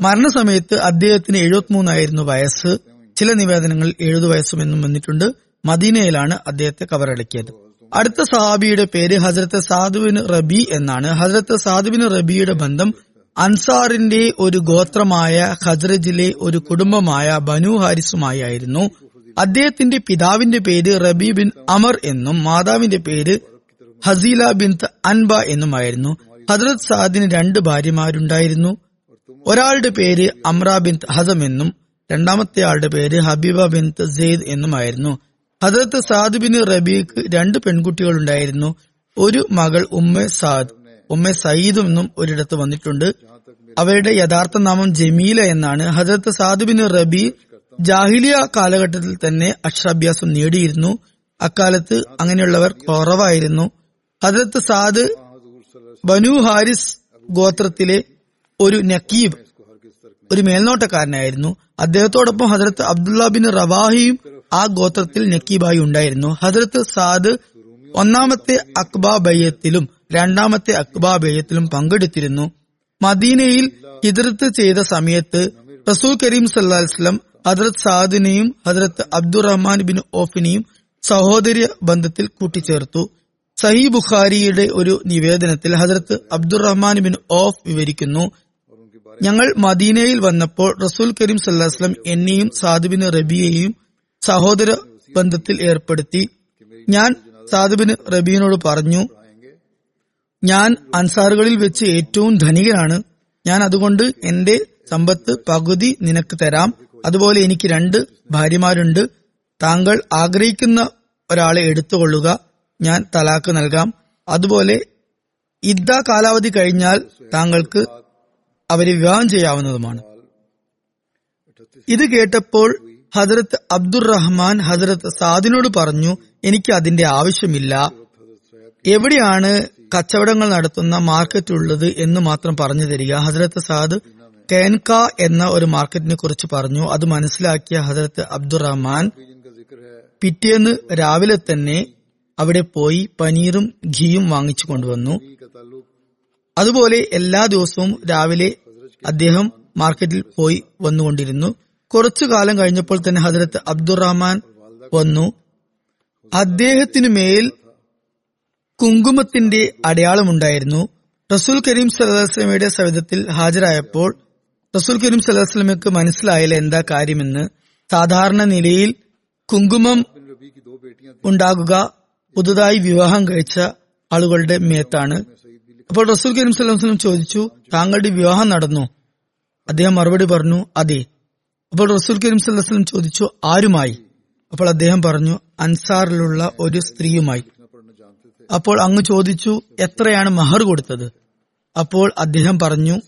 മരണസമയത്ത് അദ്ദേഹത്തിന് എഴുപത്തിമൂന്നായിരുന്നു വയസ്സ്. ചില നിവേദനങ്ങളിൽ എഴുപത് വയസ്സും എന്നും വന്നിട്ടുണ്ട്. മദീനയിലാണ് അദ്ദേഹത്തെ കബറടക്കിയത്. അടുത്ത സഹാബിയുടെ പേര് ഹസരത്ത് സാധുവിൻ റബി എന്നാണ്. ഹസരത്ത് സാധുവിൻ റബിയുടെ ബന്ധം അൻസാറിന്റെ ഒരു ഗോത്രമായ ഖജ്റജിലെ ഒരു കുടുംബമായ ബനു ഹാരിസുമായിരുന്നു അദ്ദേഹത്തിന്റെ പിതാവിന്റെ പേര് റബി ബിൻ അമർ എന്നും മാതാവിന്റെ പേര് ഹസീല ബിൻ അൻബ എന്നുമായിരുന്നു. ഹജ്രത് സാദിന് രണ്ട് ഭാര്യമാരുണ്ടായിരുന്നു. ഒരാളുടെ പേര് അമ്ര ബിൻ ഹസം എന്നും രണ്ടാമത്തെ ആളുടെ പേര് ഹബീബ ബിൻ സെയ്ദ് എന്നുമായിരുന്നു. ഹസരത്ത് സാദ് ബിൻ റബീക്ക് രണ്ട് പെൺകുട്ടികൾ ഉണ്ടായിരുന്നു ഒരു മകൾ ഉമ്മ സാദ്. ഉമ്മ സയ്യിദും എന്നും ഒരിടത്ത് വന്നിട്ടുണ്ട്. അവരുടെ യഥാർത്ഥ നാമം ജമീല എന്നാണ്. ഹജറത്ത് സാദ് ബിൻ റബി ജാഹിലിയ കാലഘട്ടത്തിൽ തന്നെ അക്ഷരാഭ്യാസം നേടിയിരുന്നു. അക്കാലത്ത് അങ്ങനെയുള്ളവർ കുറവായിരുന്നു. ഹജറത്ത് സാദ് ബനു ഹാരിസ് ഗോത്രത്തിലെ ഒരു നക്കീബ് ഒരു മേൽനോട്ടക്കാരനായിരുന്നു. അദ്ദേഹത്തോടൊപ്പം ഹജറത്ത് അബ്ദുള്ള ബിൻ റവാഹിയും ആ ഗോത്രത്തിൽ നക്കീബായി ഉണ്ടായിരുന്നു. ഹജ്രത്ത് സാദ് ഒന്നാമത്തെ അക്ബാ ബയ്യത്തിലും രണ്ടാമത്തെ അക്ബാ ബയ്യത്തിലും പങ്കെടുത്തിരുന്നു. മദീനയിൽ ഹിദ്രത്ത് ചെയ്ത സമയത്ത് റസൂൽ കരീം സല്ലാസ്ലം ഹദ്രത് സാദിനെയും ഹദ്രത്ത് അബ്ദുറഹ്മാൻ ബിൻ ഓഫിനെയും സഹോദര്യ ബന്ധത്തിൽ കൂട്ടിച്ചേർത്തു. സഹി ബുഖാരിയുടെ ഒരു നിവേദനത്തിൽ ഹജറത്ത് അബ്ദുറഹ്മാൻ ബിൻ ഓഫ് വിവരിക്കുന്നു ഞങ്ങൾ മദീനയിൽ വന്നപ്പോൾ റസൂൽ കരീം സല്ലാസ്ലം എന്നെയും സാദുബിൻ റബിയെയും സഹോദര ബന്ധത്തിൽ ഏർപ്പെടുത്തി. ഞാൻ സാദിബിന് റബീനോട് പറഞ്ഞു ഞാൻ അൻസാറുകളിൽ വെച്ച് ഏറ്റവും ധനികനാണ്. ഞാൻ അതുകൊണ്ട് എന്റെ സമ്പത്ത് പകുതി നിനക്ക് തരാം. അതുപോലെ എനിക്ക് രണ്ട് ഭാര്യമാരുണ്ട്. താങ്കൾ ആഗ്രഹിക്കുന്ന ഒരാളെ എടുത്തുകൊള്ളുക. ഞാൻ തലാക്ക് നൽകാം. അതുപോലെ ഇദ്ദ കാലാവധി കഴിഞ്ഞാൽ താങ്കൾക്ക് അവരെ വിവാഹം ചെയ്യാവുന്നതുമാണ്. ഇത് കേട്ടപ്പോൾ ഹജറത്ത് അബ്ദുറഹ്മാൻ ഹജറത്ത് സാദിനോട് പറഞ്ഞു എനിക്ക് അതിന്റെ ആവശ്യമില്ല. എവിടെയാണ് കച്ചവടങ്ങൾ നടത്തുന്ന മാർക്കറ്റ് ഉള്ളത് എന്ന് മാത്രം പറഞ്ഞു തരിക? ഹസരത്ത് സാദ് കേൻക എന്ന ഒരു മാർക്കറ്റിനെ കുറിച്ച് പറഞ്ഞു. അത് മനസ്സിലാക്കിയ ഹസരത്ത് അബ്ദുറഹ്മാൻ പിറ്റേന്ന് രാവിലെ തന്നെ അവിടെ പോയി പനീറും ഘീയും വാങ്ങിച്ചു കൊണ്ടുവന്നു. അതുപോലെ എല്ലാ ദിവസവും രാവിലെ അദ്ദേഹം മാർക്കറ്റിൽ പോയി വന്നുകൊണ്ടിരുന്നു. കുറച്ചു കാലം കഴിഞ്ഞപ്പോൾ തന്നെ ഹജരത്ത് അബ്ദുറഹ്മാൻ വന്നു. അദ്ദേഹത്തിന് മേൽ കുങ്കുമത്തിന്റെ അടയാളമുണ്ടായിരുന്നു റസൂൽ കരീം സലഹുസ്ലമയുടെ സവിധത്തിൽ ഹാജരായപ്പോൾ റസൂൽ കരീം സലഹുസ്ലമയ്ക്ക് മനസ്സിലായില്ല എന്താ കാര്യമെന്ന്. സാധാരണ നിലയിൽ കുങ്കുമം ഉണ്ടാകുക പുതുതായി വിവാഹം കഴിച്ച ആളുകളുടെ മേത്താണ്. അപ്പോൾ റസൂൽ കരീം സലഹുസ്ലം ചോദിച്ചു താങ്കളുടെ വിവാഹം നടന്നു? അദ്ദേഹം മറുപടി പറഞ്ഞു അതെ. അപ്പോൾ റസൂൽ കരീം സല്ലാസ്ലം ചോദിച്ചു ആരുമായി? അപ്പോൾ അദ്ദേഹം പറഞ്ഞു അൻസാറിലുള്ള ഒരു സ്ത്രീയുമായി. അപ്പോൾ അങ്ങ് ചോദിച്ചു എത്രയാണ് മഹർ കൊടുത്തത്? അപ്പോൾ അദ്ദേഹം പറഞ്ഞു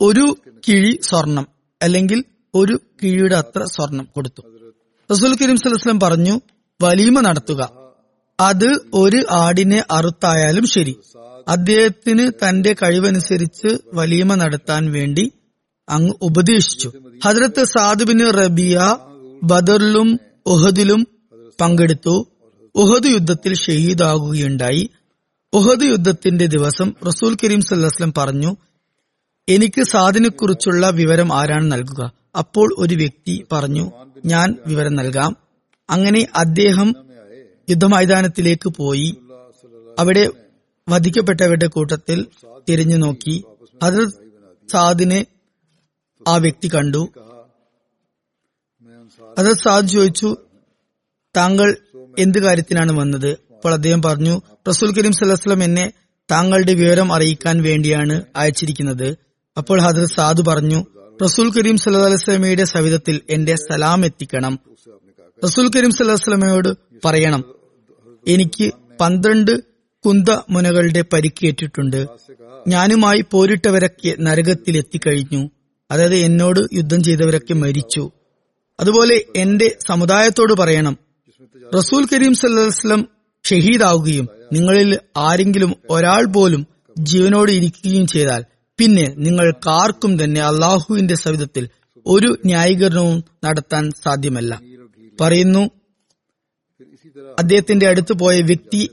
ഒരു കിഴി സ്വർണം അല്ലെങ്കിൽ ഒരു കിഴിയുടെ അത്ര സ്വർണം കൊടുത്തു. റസൂൽ കരീം സലഹ്സ്ലം പറഞ്ഞു വലീമ നടത്തുക. അത് ഒരു ആടിനെ അറുത്തായാലും ശരി. അദ്ദേഹത്തിന് തന്റെ കഴിവനുസരിച്ച് വലീമ നടത്താൻ വേണ്ടി അങ്ങ് ഉപദേശിച്ചു. ഹജ്രത്ത് സാദുബിന് റബിയ ബദറിലും ഉഹദിലും പങ്കെടുത്തു. ഉഹദ് യുദ്ധത്തിൽ ഷഹീദാകുകയുണ്ടായി. ഉഹദ് യുദ്ധത്തിന്റെ ദിവസം റസൂൽ കരീം സല്ലാസ്ലം പറഞ്ഞു എനിക്ക് സാദിനെക്കുറിച്ചുള്ള വിവരം ആരാണ് നൽകുക? അപ്പോൾ ഒരു വ്യക്തി പറഞ്ഞു ഞാൻ വിവരം നൽകാം. അങ്ങനെ അദ്ദേഹം യുദ്ധമൈതാനത്തിലേക്ക് പോയി. അവിടെ വധിക്കപ്പെട്ടവരുടെ കൂട്ടത്തിൽ തിരിഞ്ഞു നോക്കി അത് സാദിനെ ആ വ്യക്തി കണ്ടു. അത് സാദ് ചോദിച്ചു താങ്കൾ എന്ത് കാര്യത്തിനാണ് വന്നത്? അപ്പോൾ അദ്ദേഹം പറഞ്ഞു റസൂൽ കരീം സലഹ്സ്ലം എന്നെ താങ്കളുടെ വിവരം അറിയിക്കാൻ വേണ്ടിയാണ് അയച്ചിരിക്കുന്നത്. അപ്പോൾ ഹദർ സാദ് പറഞ്ഞു റസൂൽ കരീം സല്ലാ അലൈസ്ലമയുടെ സവിധത്തിൽ എന്റെ സലാം എത്തിക്കണം. റസൂൽ കരീം സല്ലാസ്ലമയോട് പറയണം എനിക്ക് പന്ത്രണ്ട് കുന്ത മുനകളുടെ പരിക്കേറ്റിട്ടുണ്ട് ഞാനുമായി പോരിട്ടവരൊക്കെ നരകത്തിൽ എത്തിക്കഴിഞ്ഞു അതായത് എന്നോട് യുദ്ധം ചെയ്തവരൊക്കെ മരിച്ചു. അതുപോലെ എന്റെ സമുദായത്തോട് പറയണം റസൂൽ കരീം സല്ലാസ്ലം ഷഹീദാവുകയും നിങ്ങളിൽ ആരെങ്കിലും ഒരാൾ പോലും ജീവനോട് ഇരിക്കുകയും ചെയ്താൽ പിന്നെ നിങ്ങൾ കാർക്കും തന്നെ അള്ളാഹുവിന്റെ സവിധത്തിൽ ഒരു ന്യായീകരണവും നടത്താൻ സാധ്യമല്ല. പറയുന്നു അദ്ദേഹത്തിന്റെ അടുത്ത് പോയ വ്യക്തി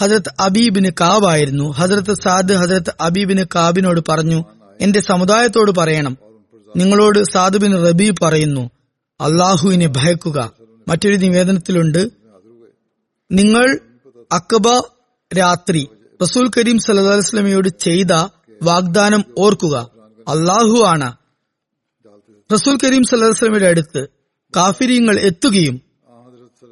ഹസരത്ത് അബീബിന് കാബ് ആയിരുന്നു. ഹസരത്ത് സാദ് ഹസരത്ത് അബീബിന് കാബിനോട് പറഞ്ഞു എന്റെ സമുദായത്തോട് പറയണം നിങ്ങളോട് സാധുബിൻ ബിൻ റബി പറയുന്നു. അള്ളാഹുവിനെ ഭയക്കുക. മറ്റൊരു നിവേദനത്തിലുണ്ട്. നിങ്ങൾ അക്കബ രാത്രി റസൂൽ കരീം സല്ലാസ്ലമയോട് ചെയ്ത വാഗ്ദാനം ഓർക്കുക. അള്ളാഹു ആണ്. റസൂൽ കരീം സല്ലാസ്ലമയുടെ അടുത്ത് കാഫിരിയങ്ങൾ എത്തുകയും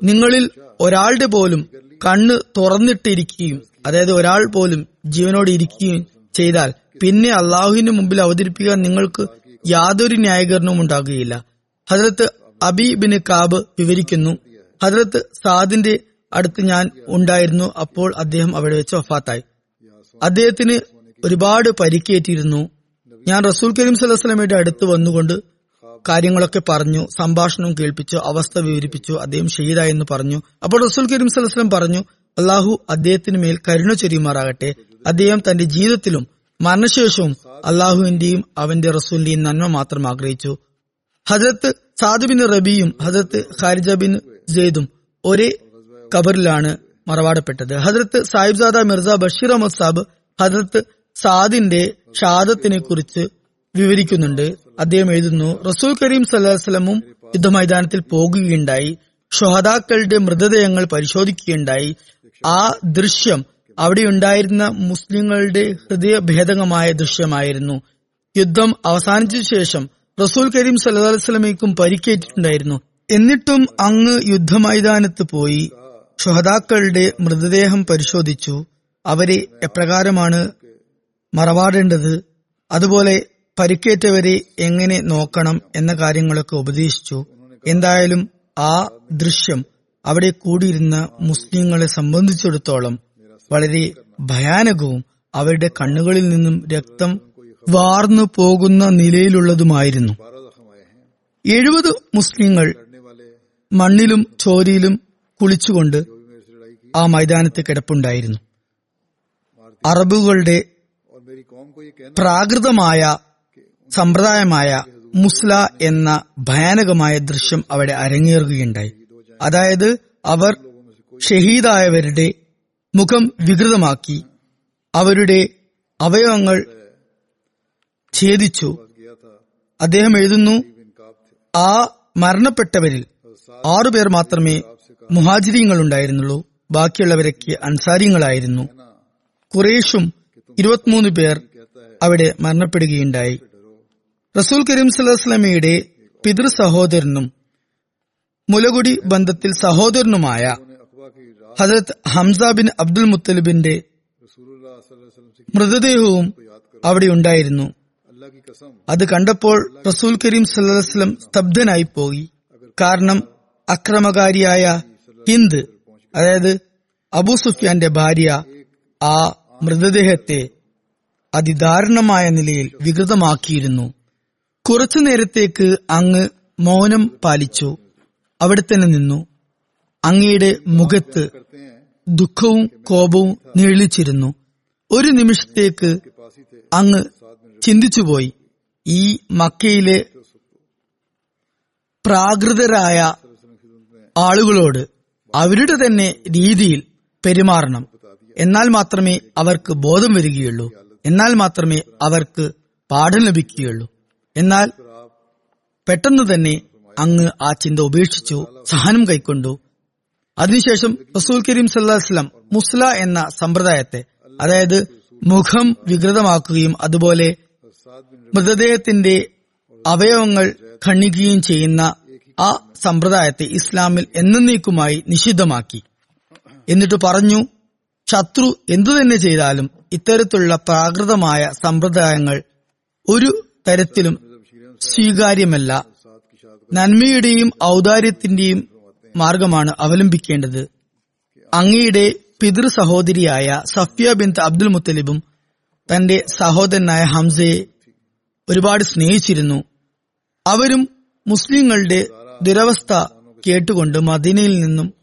നിങ്ങളിൽ ഒരാളുടെ പോലും കണ്ണ് തുറന്നിട്ടിരിക്കുകയും അതായത് ഒരാൾ പോലും ജീവനോട് ഇരിക്കുകയും ചെയ്താൽ പിന്നെ അള്ളാഹുവിന്റെ മുമ്പിൽ അവതരിപ്പിക്കാൻ നിങ്ങൾക്ക് യാതൊരു ന്യായീകരണവും ഉണ്ടാകുകയില്ല. ഹജ്രത്ത് അബി ബിൻ കാബ് വിവരിക്കുന്നു ഹജ്രത്ത് സാദിന്റെ അടുത്ത് ഞാൻ ഉണ്ടായിരുന്നു അപ്പോൾ അദ്ദേഹം അവിടെ വെച്ച് വഫാത്തായി. അദ്ദേഹത്തിന് ഒരുപാട് പരിക്കേറ്റിരുന്നു. ഞാൻ റസൂൽ കരീം സല്ലാസ്ലമയുടെ അടുത്ത് വന്നുകൊണ്ട് കാര്യങ്ങളൊക്കെ പറഞ്ഞു സംഭാഷണം കേൾപ്പിച്ചു അവസ്ഥ വിവരിപ്പിച്ചു അദ്ദേഹം ഷെയ്ദായെന്ന് പറഞ്ഞു. അപ്പോൾ റസൂൽ കരീം സല്ലാസ്ലം പറഞ്ഞു അള്ളാഹു അദ്ദേഹത്തിന് മേൽ കരുണ ചൊരിയുമാറാകട്ടെ. അദ്ദേഹം തന്റെ ജീവിതത്തിലും മരണശേഷവും അള്ളാഹുവിന്റെയും അവന്റെ റസൂലിന്റെയും നന്മ മാത്രം ആഗ്രഹിച്ചു. ഹജരത്ത് സാദ് ബിൻ റബിയും ഹജരത്ത് ഖാരിജ ബിൻ സെയ്ദും ഒരേ കബറിലാണ് മറവാടപ്പെട്ടത്. ഹജരത്ത് സാഹിബ്സാദ മിർസ ബഷീർ അഹമ്മദ് സാബ് ഹജരത്ത് സാദിന്റെ ഷാദത്തിനെ കുറിച്ച് വിവരിക്കുന്നുണ്ട്. അദ്ദേഹം എഴുതുന്നു റസൂൽ കരീം സല്ലാസ്ലമും യുദ്ധമൈതാനത്തിൽ പോകുകയുണ്ടായി. ഷുഹദാക്കളുടെ മൃതദേഹങ്ങൾ പരിശോധിക്കുകയുണ്ടായി. ആ ദൃശ്യം അവിടെയുണ്ടായിരുന്ന മുസ്ലിങ്ങളുടെ ഹൃദയഭേദകമായ ദൃശ്യമായിരുന്നു. യുദ്ധം അവസാനിച്ച ശേഷം റസൂൽ കരീം വസല്ലമയ്ക്കും പരിക്കേറ്റിട്ടുണ്ടായിരുന്നു. എന്നിട്ടും അങ്ങ് യുദ്ധമൈതാനത്ത് പോയി. ഷുഹദാക്കളുടെ മൃതദേഹം പരിശോധിച്ചു. അവരെ എപ്രകാരമാണ് മറവാടേണ്ടത്? അതുപോലെ പരിക്കേറ്റവരെ എങ്ങനെ നോക്കണം എന്ന കാര്യങ്ങളൊക്കെ ഉപദേശിച്ചു. എന്തായാലും ആ ദൃശ്യം അവിടെ കൂടിയിരുന്ന മുസ്ലിങ്ങളെ സംബന്ധിച്ചിടത്തോളം വളരെ ഭയാനകവും അവരുടെ കണ്ണുകളിൽ നിന്നും രക്തം വാർന്നു പോകുന്ന നിലയിലുള്ളതുമായിരുന്നു. എഴുപത് മുസ്ലിങ്ങൾ മണ്ണിലും ചോരയിലും കുളിച്ചുകൊണ്ട് ആ മൈതാനത്ത് കിടപ്പുണ്ടായിരുന്നു. അറബുകളുടെ പ്രാകൃതമായ സമ്പ്രദായമായ മുസ്ല എന്ന ഭയാനകമായ ദൃശ്യം അവിടെ അരങ്ങേറുകയുണ്ടായി. അതായത് അവർ ഷഹീദായവരുടെ മുഖം വികൃതമാക്കി. അവരുടെ അവയവങ്ങൾ ഛേദിച്ചു. അദ്ദേഹം എഴുതുന്നു ആ മരണപ്പെട്ടവരിൽ ആറുപേർ മാത്രമേ മുഹാജിരിയങ്ങൾ ഉണ്ടായിരുന്നുള്ളൂ ബാക്കിയുള്ളവരൊക്കെ അൻസാരിയങ്ങളായിരുന്നു കുറേഷും ഇരുപത്തിമൂന്ന് പേർ അവിടെ മരണപ്പെടുകയുണ്ടായി. റസൂൽ കരീം സലഹസ്ലമിയുടെ പിതൃ സഹോദരനും മുലകുടി ബന്ധത്തിൽ സഹോദരനുമായ ഹസരത് ഹംസ ബിൻ അബ്ദുൽ മുത്തലിബിന്റെ മൃതദേഹവും അവിടെ ഉണ്ടായിരുന്നു. അത് കണ്ടപ്പോൾ റസൂൽ കരീം സല്ലാസ്ലം സ്തബ്ധനായി പോയി. കാരണം അക്രമകാരിയായ ഹിന്ദ് അതായത് അബു സുഫിയാന്റെ ഭാര്യ ആ മൃതദേഹത്തെ അതിദാരുണമായ നിലയിൽ വികൃതമാക്കിയിരുന്നു. കുറച്ചു നേരത്തേക്ക് അങ്ങ് മൗനം പാലിച്ചു. അവിടെ തന്നെ നിന്നു. അങ്ങയുടെ മുഖത്ത് ദുഃഖവും കോപവും നീളിച്ചിരുന്നു ഒരു നിമിഷത്തേക്ക് അങ്ങ് ചിന്തിച്ചുപോയി. ഈ മക്കയിലെ പ്രാകൃതരായ ആളുകളോട് അവരുടെ തന്നെ രീതിയിൽ പെരുമാറണം. എന്നാൽ മാത്രമേ അവർക്ക് ബോധം വരികയുള്ളൂ. എന്നാൽ മാത്രമേ അവർക്ക് പാഠം ലഭിക്കുകയുള്ളൂ. എന്നാൽ പെട്ടെന്ന് തന്നെ അങ്ങ് ആ ചിന്ത ഉപേക്ഷിച്ചു സഹനം കൈക്കൊണ്ടു. അതിനുശേഷം റസൂൽ കരീം സല്ലാസ്ലം മുസ്ല എന്ന സമ്പ്രദായത്തെ അതായത് മുഖം വികൃതമാക്കുകയും അതുപോലെ മൃതദേഹത്തിന്റെ അവയവങ്ങൾ ഖണ്ണിക്കുകയും ചെയ്യുന്ന ആ സമ്പ്രദായത്തെ ഇസ്ലാമിൽ എന്നേക്കുമായി നിഷിദ്ധമാക്കി. എന്നിട്ട് പറഞ്ഞു ശത്രു എന്തു തന്നെ ചെയ്താലും ഇത്തരത്തിലുള്ള പ്രാകൃതമായ സമ്പ്രദായങ്ങൾ ഒരു തരത്തിലും സ്വീകാര്യമല്ല. നന്മയുടെയും ഔദാര്യത്തിന്റെയും മാർഗമാണ് അവലംബിക്കേണ്ടത്. അങ്ങയുടെ പിതൃ സഹോദരിയായ സഫിയ ബിൻ അബ്ദുൽ മുത്തലിബും തന്റെ സഹോദരനായ ഹംസയെ ഒരുപാട് സ്നേഹിച്ചിരുന്നു. അവരും മുസ്ലിങ്ങളുടെ ദുരവസ്ഥ കേട്ടുകൊണ്ട് മദീനയിൽ നിന്നും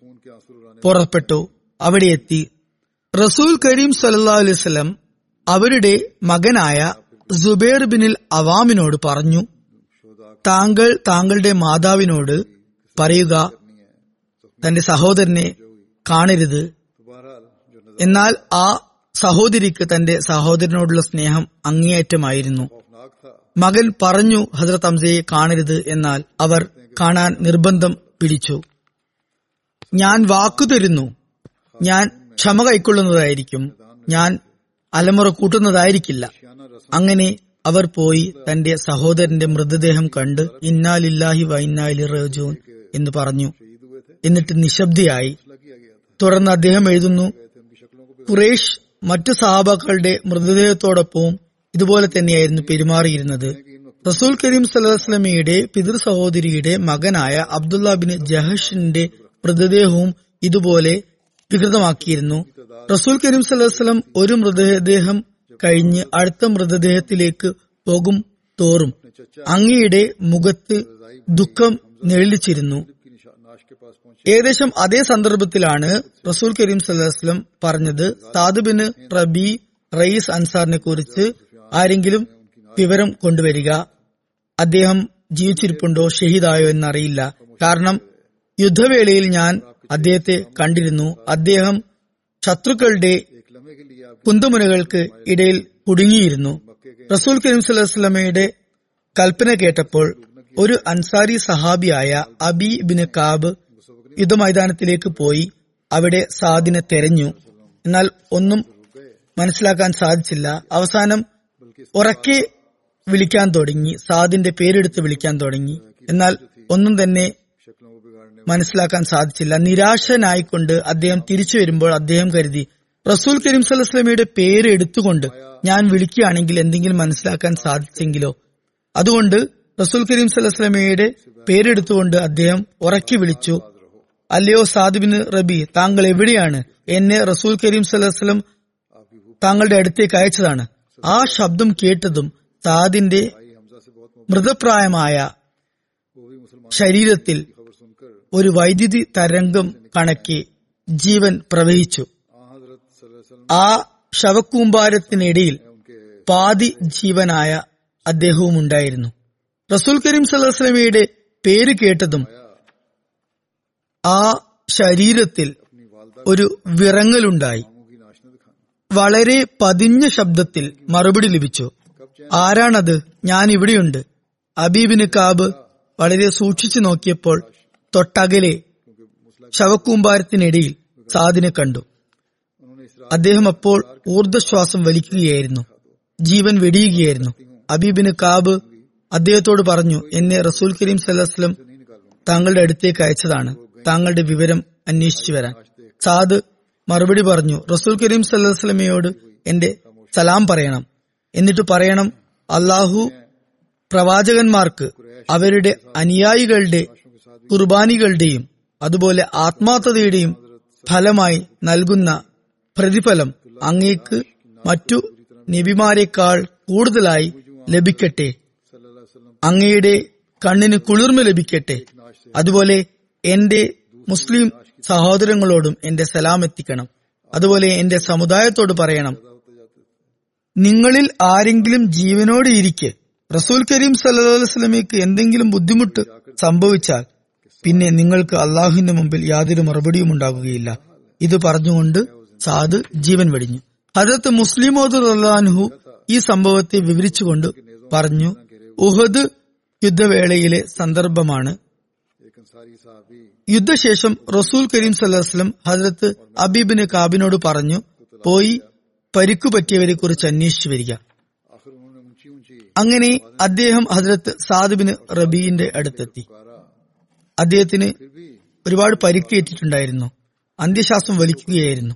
പുറപ്പെട്ടു. അവിടെ എത്തി. റസൂൽ കരീം സല്ലാ അലൈവലം അവരുടെ മകനായ സുബൈർ ബിനിൽ അവാമിനോട് പറഞ്ഞു താങ്കൾ താങ്കളുടെ മാതാവിനോട് പറയുക തന്റെ സഹോദരനെ കാണരുത്. എന്നാൽ ആ സഹോദരിക്ക് തന്റെ സഹോദരനോടുള്ള സ്നേഹം അങ്ങേയറ്റമായിരുന്നു. മകൻ പറഞ്ഞു ഹസ്രത് ഹംസയെ കാണരുത് എന്നാൽ അവർ കാണാൻ നിർബന്ധം പിടിച്ചു. ഞാൻ വാക്കു തരുന്നു. ഞാൻ ക്ഷമ കൈക്കൊള്ളുന്നതായിരിക്കും. ഞാൻ അലമുറ കൂട്ടുന്നതായിരിക്കില്ല. അങ്ങനെ അവർ പോയി തന്റെ സഹോദരന്റെ മൃതദേഹം കണ്ട് ഇന്നാലില്ലാഹി വൈന്നാലി റജൂൻ എന്ന് പറഞ്ഞു. എന്നിട്ട് നിശബ്ദയായി. തുടർന്ന് അദ്ദേഹം എഴുതുന്നു ഖുറേഷ് മറ്റു സഹാബാക്കളുടെ മൃതദേഹത്തോടൊപ്പവും ഇതുപോലെ തന്നെയായിരുന്നു പെരുമാറിയിരുന്നത്. റസൂൽ കരീം സല്ലാസ്ലമിയുടെ പിതൃ സഹോദരിയുടെ മകനായ അബ്ദുല്ല ബിൻ ജഹഷിന്റെ മൃതദേഹവും ഇതുപോലെ വികൃതമാക്കിയിരുന്നു. റസൂൽ കരീം സല്ലാസ്ലം ഒരു മൃതദേഹം കഴിഞ്ഞ് അടുത്ത മൃതദേഹത്തിലേക്ക് പോകും തോറും അങ്ങയുടെ മുഖത്ത് ദുഃഖം നിഴലിച്ചിരുന്നു. ഏകദേശം അതേ സന്ദർഭത്തിലാണ് റസൂൽ കരീം സല്ലാസ്ലം പറഞ്ഞത് താതുബിന് റബി റയീസ് അൻസാറിനെ കുറിച്ച് ആരെങ്കിലും വിവരം കൊണ്ടുവരിക. അദ്ദേഹം ജീവിച്ചിരിപ്പുണ്ടോ ഷഹീദായോ എന്നറിയില്ല. കാരണം യുദ്ധവേളയിൽ ഞാൻ അദ്ദേഹത്തെ കണ്ടിരുന്നു. അദ്ദേഹം ശത്രുക്കളുടെ കുന്തമുനകൾക്ക് ഇടയിൽ കുടുങ്ങിയിരുന്നു. റസൂൽ കരീം സലഹ്സ്ലമയുടെ കൽപ്പന കേട്ടപ്പോൾ ഒരു അൻസാരി സഹാബിയായ അബി ബിൻ കാബ് യുദ്ധമൈതാനത്തിലേക്ക് പോയി അവിടെ സാദിനെ തെരഞ്ഞു. എന്നാൽ ഒന്നും മനസ്സിലാക്കാൻ സാധിച്ചില്ല. അവസാനം ഉറക്കെ വിളിക്കാൻ തുടങ്ങി. സാദിന്റെ പേരെടുത്ത് വിളിക്കാൻ തുടങ്ങി. എന്നാൽ ഒന്നും തന്നെ മനസ്സിലാക്കാൻ സാധിച്ചില്ല. നിരാശനായിക്കൊണ്ട് അദ്ദേഹം തിരിച്ചു വരുമ്പോൾ അദ്ദേഹം കരുതി റസൂൽ കരീം സലഹ്സ്ലമിയുടെ പേര് എടുത്തുകൊണ്ട് ഞാൻ വിളിക്കുകയാണെങ്കിൽ എന്തെങ്കിലും മനസ്സിലാക്കാൻ സാധിച്ചെങ്കിലോ? അതുകൊണ്ട് റസൂൽ കരീം സലഹ്സ്ലമിയുടെ പേരെടുത്തുകൊണ്ട് അദ്ദേഹം ഉറക്കി വിളിച്ചു. അല്ലയോ സാദിബിന് റബി താങ്കൾ എവിടെയാണ്? എന്നെ റസൂൽ കരീം സലഹ്സ്ലം താങ്കളുടെ അടുത്തേക്ക് അയച്ചതാണ്. ആ ശബ്ദം കേട്ടതും സാദിന്റെ മൃതപ്രായമായ ശരീരത്തിൽ ഒരു വൈദ്യുതി തരംഗം കണക്കി ജീവൻ പ്രവഹിച്ചു. ആ ശവക്കൂമ്പാരത്തിനിടയിൽ പാതി ജീവനായ അദ്ദേഹവും ഉണ്ടായിരുന്നു റസൂൽ കരീം സലഹ്സ്ലമിയുടെ പേര് കേട്ടതും ആ ശരീരത്തിൽ ഒരു വിറങ്ങലുണ്ടായി. വളരെ പതിഞ്ഞ ശബ്ദത്തിൽ മറുപടി ലഭിച്ചു. ആരാണത്? ഞാൻ ഇവിടെയുണ്ട്. അബീബിന് കാബ് വളരെ സൂക്ഷിച്ചു നോക്കിയപ്പോൾ തൊട്ടകലെ ശവക്കൂമ്പാരത്തിനിടയിൽ സാദിനെ കണ്ടു. അദ്ദേഹം അപ്പോൾ ഊർദ്ധശ്വാസം വലിക്കുകയായിരുന്നു. ജീവൻ വെടിയുകയായിരുന്നു. അബീബിന് കാബ് അദ്ദേഹത്തോട് പറഞ്ഞു എന്നെ റസൂൽ കരീം സല്ലാസ്ലം താങ്കളുടെ അടുത്തേക്ക് അയച്ചതാണ്. താങ്കളുടെ വിവരം അന്വേഷിച്ചു വരാൻ. സാദ് മറുപടി പറഞ്ഞു റസൂൽ കരീം സല്ലാസ്ലമയോട് എന്റെ സലാം പറയണം. എന്നിട്ട് പറയണം അള്ളാഹു പ്രവാചകന്മാർക്ക് അവരുടെ അനുയായികളുടെ കുർബാനികളുടെയും അതുപോലെ ആത്മാർത്ഥതയുടെയും ഫലമായി നൽകുന്ന പ്രതിഫലം അങ്ങേക്ക് മറ്റു നബിമാരെക്കാൾ കൂടുതലായി ലഭിക്കട്ടെ. അങ്ങയുടെ കണ്ണിന് കുളിർമ ലഭിക്കട്ടെ. അതുപോലെ എന്റെ മുസ്ലിം സഹോദരങ്ങളോടും എന്റെ സലാം എത്തിക്കണം. അതുപോലെ എന്റെ സമുദായത്തോട് പറയണം. നിങ്ങളിൽ ആരെങ്കിലും ജീവനോടെ ഇരിക്കെ റസൂൽ കരീം സല്ലാസ്ലമിക്ക് എന്തെങ്കിലും ബുദ്ധിമുട്ട് സംഭവിച്ചാൽ പിന്നെ നിങ്ങൾക്ക് അള്ളാഹുവിന്റെ മുമ്പിൽ യാതൊരു മറുപടിയും ഉണ്ടാകുകയില്ല. ഇത് പറഞ്ഞുകൊണ്ട് സാദ് ജീവൻ വെടിഞ്ഞു. ഹജരത്ത് മുസ്ലിമോദ് റഹ്ലാൻഹു ഈ സംഭവത്തെ വിവരിച്ചുകൊണ്ട് പറഞ്ഞു ഉഹദ് യുദ്ധവേളയിലെ സന്ദർഭമാണ് യുദ്ധശേഷം റസൂൽ കരീം സല്ലാസ്ലം ഹജ്രത്ത് അബീബിന് കാബിനോട് പറഞ്ഞു പോയി പരിക്കു പറ്റിയവരെ കുറിച്ച് അന്വേഷിച്ചു വരിക. അങ്ങനെ അദ്ദേഹം ഹജ്രത്ത് സാദുബിന് റബീന്റെ അടുത്തെത്തി. അദ്ദേഹത്തിന് ഒരുപാട് പരിക്കേറ്റിട്ടുണ്ടായിരുന്നു അന്ത്യശ്വാസം വലിക്കുകയായിരുന്നു.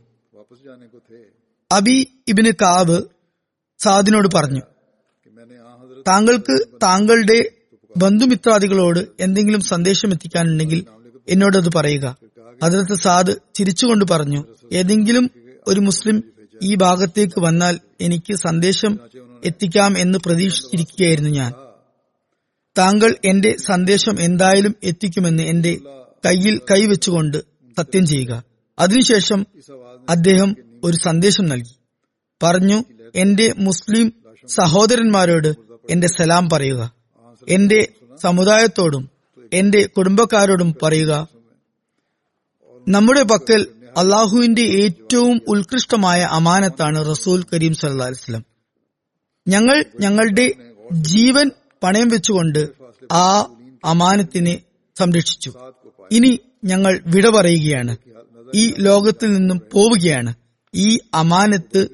അബി ഇബിന് കാബ് സാദിനോട് പറഞ്ഞു താങ്കൾക്ക് താങ്കളുടെ ബന്ധുമിത്രാദികളോട് എന്തെങ്കിലും സന്ദേശം എത്തിക്കാനുണ്ടെങ്കിൽ എന്നോടത് പറയുക. അതിലത്തെ സാദ് ചിരിച്ചുകൊണ്ട് പറഞ്ഞു ഏതെങ്കിലും ഒരു മുസ്ലിം ഈ ഭാഗത്തേക്ക് വന്നാൽ എനിക്ക് സന്ദേശം എത്തിക്കാം എന്ന് പ്രതീക്ഷിച്ചിരിക്കുകയായിരുന്നു ഞാൻ. താങ്കൾ എന്റെ സന്ദേശം എന്തായാലും എത്തിക്കുമെന്ന് എന്റെ കയ്യിൽ കൈവച്ചുകൊണ്ട് സത്യം ചെയ്യുക. അതിനുശേഷം അദ്ദേഹം ഒരു സന്ദേശം നൽകി. പറഞ്ഞു എന്റെ മുസ്ലിം സഹോദരന്മാരോട് എന്റെ സലാം പറയുക. എന്റെ സമുദായത്തോടും എന്റെ കുടുംബക്കാരോടും പറയുക നമ്മുടെ പക്കൽ അള്ളാഹുവിന്റെ ഏറ്റവും ഉത്കൃഷ്ടമായ അമാനത്താണ് റസൂൽ കരീം സല്ലാ വസ്ലം ഞങ്ങൾ ഞങ്ങളുടെ ജീവൻ പണയം വെച്ചുകൊണ്ട് ആ അമാനത്തിനെ സംരക്ഷിച്ചു. ഇനി ഞങ്ങൾ വിട പറയുകയാണ്. ഈ ലോകത്തിൽ നിന്നും പോവുകയാണ്. ഈ അമാനത്ത്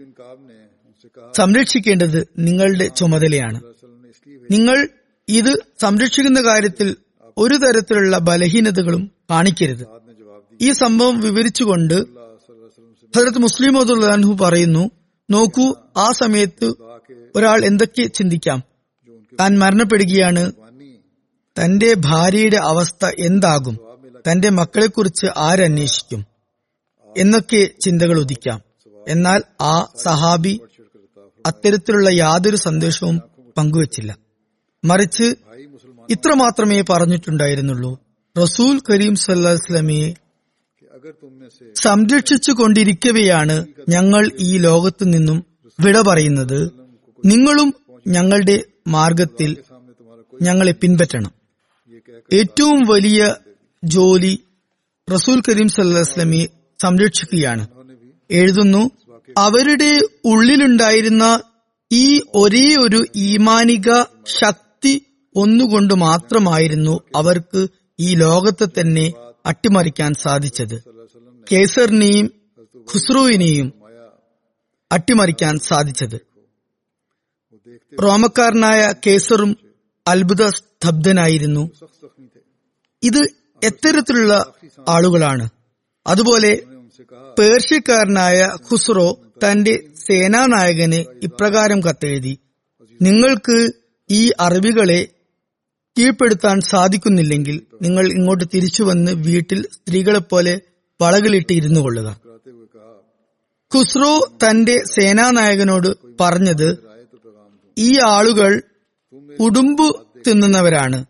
സംരക്ഷിക്കേണ്ടത് നിങ്ങളുടെ ചുമതലയാണ്. നിങ്ങൾ ഇത് സംരക്ഷിക്കുന്ന കാര്യത്തിൽ ഒരു തരത്തിലുള്ള ബലഹീനതകളും കാണിക്കരുത്. ഈ സംഭവം വിവരിച്ചുകൊണ്ട് ഹജരത്ത് മുസ്ലിം അബ്ദുല്ലാൻഹു പറയുന്നു നോക്കൂ ആ സമയത്ത് ഒരാൾ എന്തൊക്കെ ചിന്തിക്കാം? താൻ മരണപ്പെടുകയാണ്. തന്റെ ഭാര്യയുടെ അവസ്ഥ എന്താകും? തന്റെ മക്കളെക്കുറിച്ച് ആരന്വേഷിക്കും? എന്നൊക്കെ ചിന്തകൾ ഉദിക്കാം. എന്നാൽ ആ സഹാബി അത്തരത്തിലുള്ള യാതൊരു സന്ദേശവും പങ്കുവച്ചില്ല. മറിച്ച് ഇത്ര മാത്രമേ പറഞ്ഞിട്ടുണ്ടായിരുന്നുള്ളൂ. റസൂൽ കരീം സല്ലാസ്ലമിയെ സംരക്ഷിച്ചു കൊണ്ടിരിക്കവെയാണ് ഞങ്ങൾ ഈ ലോകത്തു നിന്നും വിട പറയുന്നത്. നിങ്ങളും ഞങ്ങളുടെ മാർഗത്തിൽ ഞങ്ങളെ പിൻപറ്റണം. ഏറ്റവും വലിയ ജോലി റസൂൽ കരീം സല്ലാസ്ലമി സംരക്ഷിക്കുകയാണ്. എഴുതുന്നു അവരുടെ ഉള്ളിലുണ്ടായിരുന്ന ഈ ഒരേ ഒരു ഈമാനിക ശക്തി ഒന്നുകൊണ്ട് മാത്രമായിരുന്നു അവർക്ക് ഈ ലോകത്തെ തന്നെ അട്ടിമറിക്കാൻ സാധിച്ചത്. കേസറിനെയും ഖുസ്രുവിനെയും അട്ടിമറിക്കാൻ സാധിച്ചത്. റോമക്കാരനായ കേസറും അത്ഭുത സ്തബ്ധനായിരുന്നു. ഇത് എത്തരത്തിലുള്ള ആളുകളാണ്. അതുപോലെ പേർഷ്യക്കാരനായ ഖുസ്രോ തന്റെ സേനാനായകന് ഇപ്രകാരം കത്തെഴുതി നിങ്ങൾക്ക് ഈ അറബികളെ കീഴ്പ്പെടുത്താൻ സാധിക്കുന്നില്ലെങ്കിൽ നിങ്ങൾ ഇങ്ങോട്ട് തിരിച്ചു വന്ന് വീട്ടിൽ സ്ത്രീകളെപ്പോലെ വളകളിട്ട് ഇരുന്നു കൊള്ളുക. ഖുസ്രു തന്റെ സേനാനായകനോട് പറഞ്ഞത് ഈ ആളുകൾ ഉടുമ്പു തിന്നുന്നവരാണ്.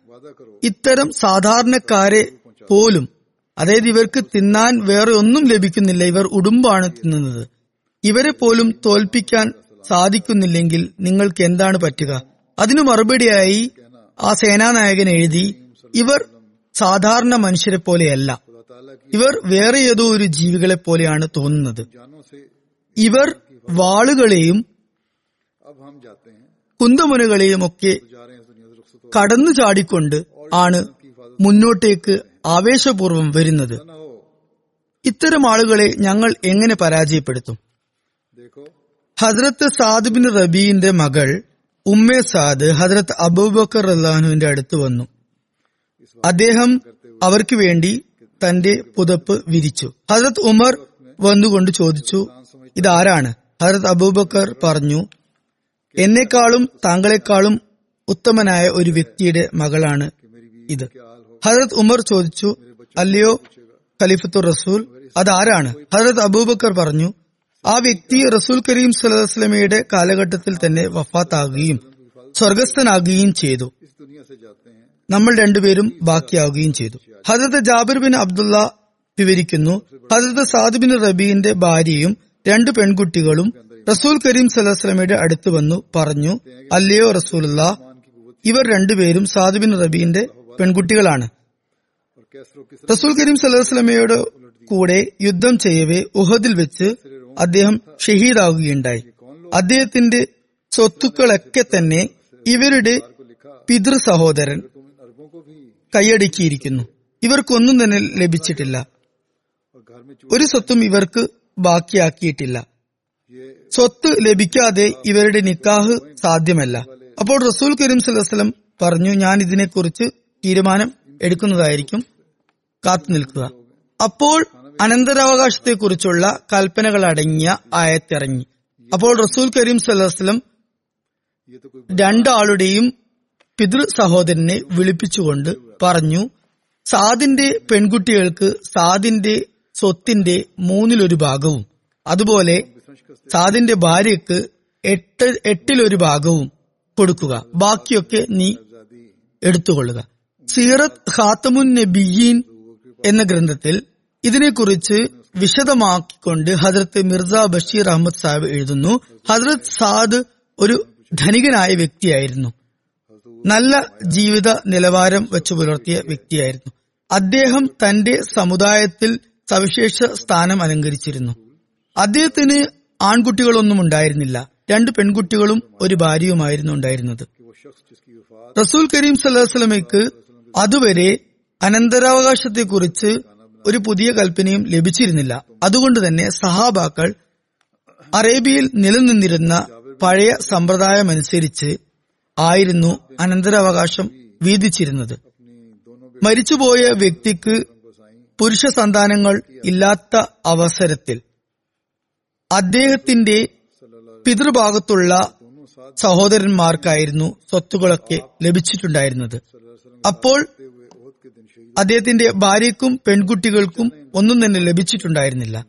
ഇത്തരം സാധാരണക്കാരെ പോലും അതായത് ഇവർക്ക് തിന്നാൻ വേറെ ഒന്നും ലഭിക്കുന്നില്ല ഇവർ ഉടുമ്പാണ് തിന്നുന്നത്. ഇവരെ പോലും തോൽപ്പിക്കാൻ സാധിക്കുന്നില്ലെങ്കിൽ നിങ്ങൾക്ക് എന്താണ് പറ്റുക? അതിനു മറുപടിയായി ആ സേനാനായകൻ എഴുതി ഇവർ സാധാരണ മനുഷ്യരെ പോലെയല്ല. ഇവർ വേറെ ഏതോ ഒരു ജീവികളെ പോലെയാണ് തോന്നുന്നത്. ഇവർ വാളുകളെയും കുന്തമുനകളെയും ഒക്കെ കടന്നു ചാടിക്കൊണ്ട് ആണ് മുന്നോട്ടേക്ക് ആവേശപൂർവം വരുന്നത്. ഇത്തരം ആളുകളെ ഞങ്ങൾ എങ്ങനെ പരാജയപ്പെടുത്തും? ഹസ്രത്ത് സാദിബിൻ റബീന്റെ മകൾ ഉമ്മെ സാദ് ഹജ്രത് അബൂബക്കർ അള്ളാഹുവിന്റെ അടുത്ത് വന്നു. അദ്ദേഹം അവർക്ക് വേണ്ടി തന്റെ പുതപ്പ് വിരിച്ചു. ഹജ്രത് ഉമർ വന്നുകൊണ്ട് ചോദിച്ചു ഇതാരാണ്? ഹജ്രത് അബൂബക്കർ പറഞ്ഞു എന്നെക്കാളും താങ്കളെക്കാളും ഉത്തമനായ ഒരു വ്യക്തിയുടെ മകളാണ് ഇത്. ഹജരത് ഉമർ ചോദിച്ചു അല്ലയോ ഖലീഫത്തു റസൂൽ അതാരാണ്? ഹജരത് അബൂബക്കർ പറഞ്ഞു ആ വ്യക്തി റസൂൽ കരീം സലഹുസ്ലമയുടെ കാലഘട്ടത്തിൽ തന്നെ വഫാത്താകുകയും സ്വർഗസ്ഥനാകുകയും ചെയ്തു. നമ്മൾ രണ്ടുപേരും ബാക്കിയാവുകയും ചെയ്തു. ഹജത് ജാബിർ ബിൻ അബ്ദുള്ള വിവരിക്കുന്നു ഹജത് സാദ് ബിൻ റബീന്റെ ഭാര്യയും രണ്ട് പെൺകുട്ടികളും റസൂൽ കരീം സലഹുസ്ലമയുടെ അടുത്ത് വന്നു പറഞ്ഞു അല്ലയോ റസൂലുള്ള ഇവർ രണ്ടുപേരും സാദ് ബിൻ റബീന്റെ പെൺകുട്ടികളാണ്. റസൂൽ കരീം സലഹുസ്ലമയുടെ കൂടെ യുദ്ധം ചെയ്യവേ ഉഹദിൽ വെച്ച് അദ്ദേഹം ഷഹീദാവുകയുണ്ടായി. അദ്ദേഹത്തിന്റെ സ്വത്തുക്കളൊക്കെ തന്നെ ഇവരുടെ പിതൃ സഹോദരൻ കൈയടക്കിയിരിക്കുന്നു. ഇവർക്കൊന്നും തന്നെ ലഭിച്ചിട്ടില്ല. ഒരു സ്വത്തും ഇവർക്ക് ബാക്കിയാക്കിയിട്ടില്ല. സ്വത്ത് ലഭിക്കാതെ ഇവരുടെ നിക്കാഹ് സാധ്യമല്ല. അപ്പോൾ റസൂൽ കരീം സുല്ലാസ്ലം പറഞ്ഞു ഞാൻ ഇതിനെക്കുറിച്ച് തീരുമാനം എടുക്കുന്നതായിരിക്കും. കാത്തു നിൽക്കുക. അപ്പോൾ അനന്തരാവകാശത്തെക്കുറിച്ചുള്ള കൽപ്പനകളടങ്ങിയ ആയത്തിറങ്ങി. അപ്പോൾ റസൂൽ കരീം സല്ലാസ്ലം രണ്ടാളുടെയും പിതൃ സഹോദരനെ വിളിപ്പിച്ചുകൊണ്ട് പറഞ്ഞു സാദിന്റെ പെൺകുട്ടികൾക്ക് സാദിന്റെ സ്വത്തിന്റെ മൂന്നിലൊരു ഭാഗവും അതുപോലെ സാദിന്റെ ഭാര്യക്ക് എട്ട് എട്ടിലൊരു ഭാഗവും കൊടുക്കുക. ബാക്കിയൊക്കെ നീ എടുത്തുകൊള്ളുക. സീറത് ഖാത്തമുൻ നബിയീൻ എന്ന ഗ്രന്ഥത്തിൽ ഇതിനെക്കുറിച്ച് വിശദമാക്കിക്കൊണ്ട് ഹജ്രത്ത് മിർസ ബഷീർ അഹമ്മദ് സാഹിബ് എഴുതുന്നു. ഹജ്രത് സാദ് ഒരു ധനികനായ വ്യക്തിയായിരുന്നു. നല്ല ജീവിത നിലവാരം വെച്ചു പുലർത്തിയ വ്യക്തിയായിരുന്നു. അദ്ദേഹം തന്റെ സമുദായത്തിൽ സവിശേഷ സ്ഥാനം അലങ്കരിച്ചിരുന്നു. അദ്ദേഹത്തിന് ആൺകുട്ടികളൊന്നും ഉണ്ടായിരുന്നില്ല. രണ്ട് പെൺകുട്ടികളും ഒരു ഭാര്യയുമായിരുന്നു ഉണ്ടായിരുന്നത്. റസൂൽ കരീം സല്ലാസ്ലമയ്ക്ക് അതുവരെ അനന്തരാവകാശത്തെക്കുറിച്ച് ഒരു പുതിയ കൽപ്പനയും ലഭിച്ചിരുന്നില്ല. അതുകൊണ്ട് തന്നെ സഹാബാക്കൾ അറേബ്യയിൽ നിലനിന്നിരുന്ന പഴയ സമ്പ്രദായമനുസരിച്ച് ആയിരുന്നു അനന്തരാവകാശം വീതിച്ചിരുന്നത്. മരിച്ചുപോയ വ്യക്തിക്ക് പുരുഷ സന്താനങ്ങൾ ഇല്ലാത്ത അവസരത്തിൽ അദ്ദേഹത്തിന്റെ പിതൃഭാഗത്തുള്ള സഹോദരന്മാർക്കായിരുന്നു സ്വത്തുകളൊക്കെ ലഭിച്ചിട്ടുണ്ടായിരുന്നത്. അപ്പോൾ അദ്ദേഹത്തിന്റെ ഭാര്യയ്ക്കും പെൺകുട്ടികൾക്കും ഒന്നും തന്നെ ലഭിച്ചിട്ടുണ്ടായിരുന്നില്ല.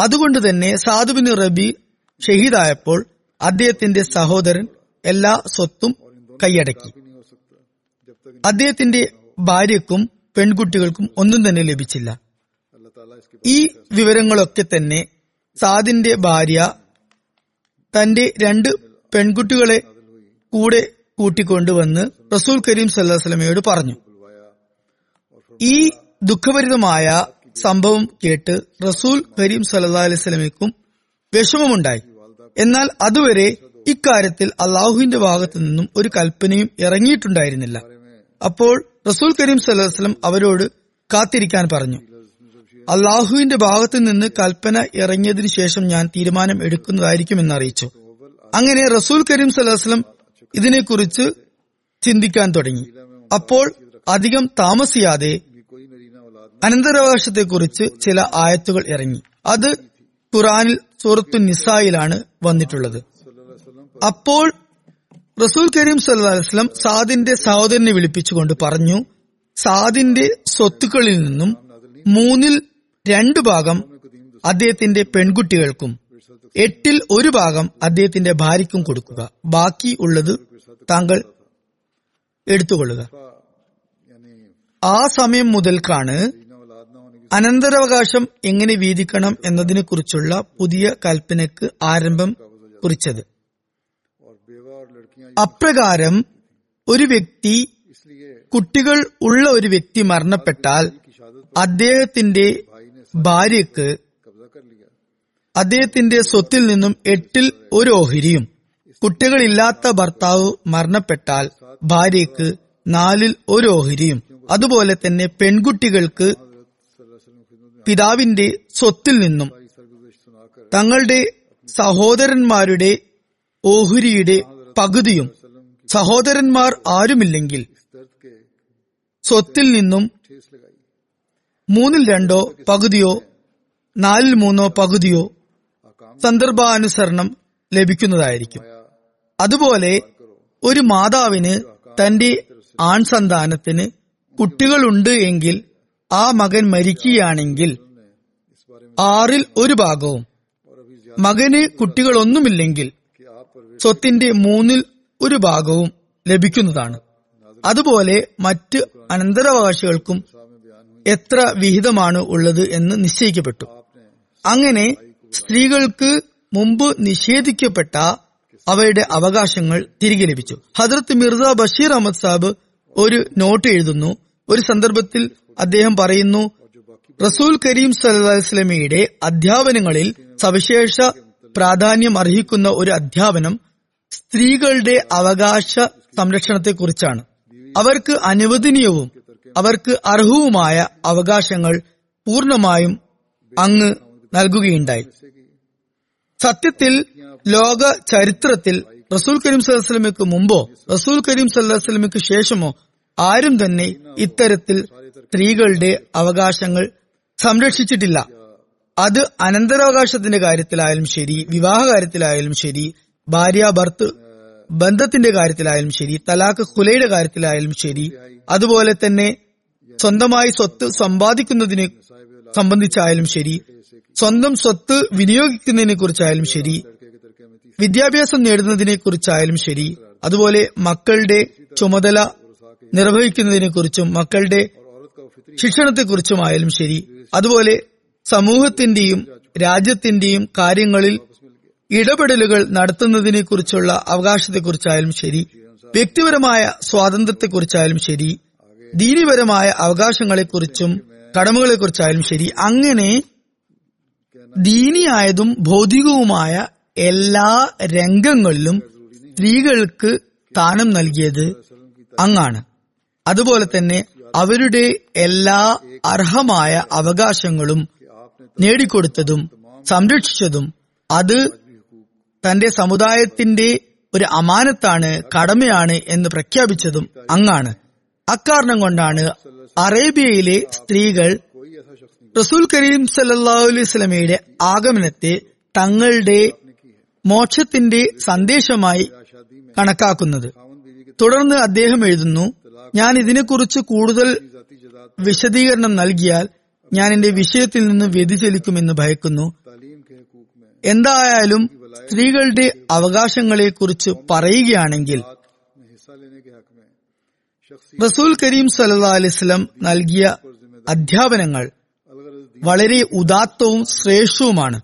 അതുകൊണ്ട് തന്നെ സാധുബിൻ റബി ഷഹീദായപ്പോൾ അദ്ദേഹത്തിന്റെ സഹോദരൻ എല്ലാ സ്വത്തും കൈയടക്കി. അദ്ദേഹത്തിന്റെ ഭാര്യക്കും പെൺകുട്ടികൾക്കും ഒന്നും തന്നെ ലഭിച്ചില്ല. ഈ വിവരങ്ങളൊക്കെ തന്നെ സാദിന്റെ ഭാര്യ തന്റെ രണ്ട് പെൺകുട്ടികളെ കൂടെ കൂട്ടിക്കൊണ്ടുവന്ന് റസൂൽ കരീം സല്ലാസ്ലമയോട് പറഞ്ഞു. ഈ ദുഃഖഭരിതമായ സംഭവം കേട്ട് റസൂൽ കരീം സല്ലാ അലൈസ്ലമിക്കും വിഷമമുണ്ടായി. എന്നാൽ അതുവരെ ഇക്കാര്യത്തിൽ അള്ളാഹുവിന്റെ ഭാഗത്തു നിന്നും ഒരു കൽപ്പനയും ഇറങ്ങിയിട്ടുണ്ടായിരുന്നില്ല. അപ്പോൾ റസൂൽ കരീം സല്ലാസ്ലം അവരോട് കാത്തിരിക്കാൻ പറഞ്ഞു. അള്ളാഹുവിന്റെ ഭാഗത്തു നിന്ന് കൽപ്പന ഇറങ്ങിയതിനു ശേഷം ഞാൻ തീരുമാനം എടുക്കുന്നതായിരിക്കും അറിയിച്ചു അങ്ങനെ റസൂൽ കരീം സല്ലാസ്ലം ഇതിനെക്കുറിച്ച് ചിന്തിക്കാൻ തുടങ്ങി. അപ്പോൾ അധികം താമസിയാതെ അനന്തരാവകാശത്തെക്കുറിച്ച് ചില ആയത്തുകൾ ഇറങ്ങി. അത് ഖുറാനിൽ സൂറത്തു നിസായിലാണ് വന്നിട്ടുള്ളത്. അപ്പോൾ റസൂൽ കരീം സല്ലാസ്ലം സാദിന്റെ സഹോദരനെ വിളിപ്പിച്ചുകൊണ്ട് പറഞ്ഞു സാദിന്റെ സ്വത്തുക്കളിൽ നിന്നും മൂന്നിൽ രണ്ടു ഭാഗം അദ്ദേഹത്തിന്റെ പെൺകുട്ടികൾക്കും എട്ടിൽ ഒരു ഭാഗം അദ്ദേഹത്തിന്റെ ഭാര്യയ്ക്കും കൊടുക്കുക. ബാക്കി ഉള്ളത് താങ്കൾ എടുത്തുകൊള്ളുക. ആ സമയം മുതൽക്കാണ് അനന്തരാവകാശം എങ്ങനെ വീതിക്കണം എന്നതിനെക്കുറിച്ചുള്ള പുതിയ കൽപ്പനയ്ക്ക് ആരംഭം കുറിച്ചത്. അപ്രകാരം ഒരു വ്യക്തി കുട്ടികൾ ഉള്ള ഒരു വ്യക്തി മരണപ്പെട്ടാൽ അദ്ദേഹത്തിന്റെ ഭാര്യയ്ക്ക് അദ്ദേഹത്തിന്റെ സ്വത്തിൽ നിന്നും എട്ടിൽ ഒരു ഓഹരിയും കുട്ടികളില്ലാത്ത ഭർത്താവ് മരണപ്പെട്ടാൽ ഭാര്യയ്ക്ക് നാലിൽ ഒരു ഓഹരിയും അതുപോലെ തന്നെ പെൺകുട്ടികൾക്ക് പിതാവിന്റെ സ്വത്തിൽ നിന്നും തങ്ങളുടെ സഹോദരന്മാരുടെ ഓഹുരിയുടെ പകുതിയും സഹോദരന്മാർ ആരുമില്ലെങ്കിൽ സ്വത്തിൽ നിന്നും മൂന്നിൽ രണ്ടോ പകുതിയോ നാലിൽ മൂന്നോ പകുതിയോ സന്ദർഭാനുസരണം ലഭിക്കുന്നതായിരിക്കും. അതുപോലെ ഒരു മാതാവിന് തന്റെ ആൺസന്താനത്തിന് കുട്ടികളുണ്ട് എങ്കിൽ ആ മകൻ മരിക്കുകയാണെങ്കിൽ ആറിൽ ഒരു ഭാഗവും മകന് കുട്ടികളൊന്നുമില്ലെങ്കിൽ സ്വത്തിന്റെ മൂന്നിൽ ഒരു ഭാഗവും ലഭിക്കുന്നതാണ്. അതുപോലെ മറ്റ് അനന്തരാവകാശികൾക്കും എത്ര വിഹിതമാണ് ഉള്ളത് എന്ന് നിശ്ചയിക്കപ്പെട്ടു. അങ്ങനെ സ്ത്രീകൾക്ക് മുമ്പ് നിഷേധിക്കപ്പെട്ട അവയുടെ അവകാശങ്ങൾ തിരികെ ലഭിച്ചു. ഹജ്രത് മിർസ ബഷീർ അഹമ്മദ് സാബ് ഒരു നോട്ട് എഴുതുന്നു. ഒരു സന്ദർഭത്തിൽ അദ്ദേഹം പറയുന്നു റസൂൽ കരീം സലഹ്സ്ലമിയുടെ അധ്യാപനങ്ങളിൽ സവിശേഷ പ്രാധാന്യം അർഹിക്കുന്ന ഒരു അധ്യാപനം സ്ത്രീകളുടെ അവകാശ സംരക്ഷണത്തെക്കുറിച്ചാണ്. അവർക്ക് അനുവദനീയവും അവർക്ക് അർഹവുമായ അവകാശങ്ങൾ പൂർണമായും അങ്ങ് നൽകുകയുണ്ടായി. സത്യത്തിൽ ലോക ചരിത്രത്തിൽ റസൂൽ കരീം സല്ലാസ്ലമിക്ക് മുമ്പോ റസൂൽ കരീം സല്ലാസ്ലമിക്ക് ശേഷമോ ആരും തന്നെ ഇത്തരത്തിൽ സ്ത്രീകളുടെ അവകാശങ്ങൾ സംരക്ഷിച്ചിട്ടില്ല. അത് അനന്തരാവകാശത്തിന്റെ കാര്യത്തിലായാലും ശരി വിവാഹ കാര്യത്തിലായാലും ശരി ഭാര്യ ഭർത്ത് ബന്ധത്തിന്റെ കാര്യത്തിലായാലും ശരി തലാഖ് കുലയുടെ കാര്യത്തിലായാലും ശരി അതുപോലെ തന്നെ സ്വന്തമായി സ്വത്ത് സമ്പാദിക്കുന്നതിനെ സംബന്ധിച്ചായാലും ശരി സ്വന്തം സ്വത്ത് വിനിയോഗിക്കുന്നതിനെ കുറിച്ചായാലും ശരി വിദ്യാഭ്യാസം നേടുന്നതിനെ കുറിച്ചായാലും ശരി അതുപോലെ മക്കളുടെ ചുമതല നിർവഹിക്കുന്നതിനെ കുറിച്ചും മക്കളുടെ ശിക്ഷണത്തെക്കുറിച്ചുമായാലും ശരി. അതുപോലെ സമൂഹത്തിന്റെയും രാജ്യത്തിന്റെയും കാര്യങ്ങളിൽ ഇടപെടലുകൾ നടത്തുന്നതിനെ കുറിച്ചുള്ള അവകാശത്തെക്കുറിച്ചായാലും ശരി. വ്യക്തിപരമായ സ്വാതന്ത്ര്യത്തെക്കുറിച്ചായാലും ശരി. ദീനിപരമായ അവകാശങ്ങളെക്കുറിച്ചും കടമകളെക്കുറിച്ചായാലും ശരി. അങ്ങനെ ദീനിയായതും ഭൗതികവുമായ എല്ലാ രംഗങ്ങളിലും സ്ത്രീകൾക്ക് സ്ഥാനം നൽകിയത് അങ്ങാണ്. അതുപോലെ തന്നെ അവരുടെ എല്ലാ അർഹമായ അവകാശങ്ങളും നേടിക്കൊടുത്തതും സംരക്ഷിച്ചതും അത് തന്റെ സമുദായത്തിന്റെ ഒരു അമാനത്താണ് കടമയാണ് എന്ന് പ്രഖ്യാപിച്ചതും അങ്ങാണ്. അക്കാരണം കൊണ്ടാണ് അറേബ്യയിലെ സ്ത്രീകൾ റസൂൽ കരീം സ്വലമയുടെ ആഗമനത്തെ തങ്ങളുടെ മോക്ഷത്തിന്റെ സന്ദേശമായി കണക്കാക്കുന്നത്. തുടർന്ന് അദ്ദേഹം എഴുതുന്നു ഞാൻ ഇതിനെക്കുറിച്ച് കൂടുതൽ വിശദീകരണം നൽകിയാൽ ഞാൻ എന്റെ വിഷയത്തിൽ നിന്ന് വ്യതിചലിക്കുമെന്ന് ഭയക്കുന്നു. എന്തായാലും സ്ത്രീകളുടെ അവകാശങ്ങളെക്കുറിച്ച് പറയുകയാണെങ്കിൽ റസൂൽ കരീം സല്ലാ അലിസ്ലം നൽകിയ അധ്യാപനങ്ങൾ വളരെ ഉദാത്തവും ശ്രേഷ്ഠവുമാണ്.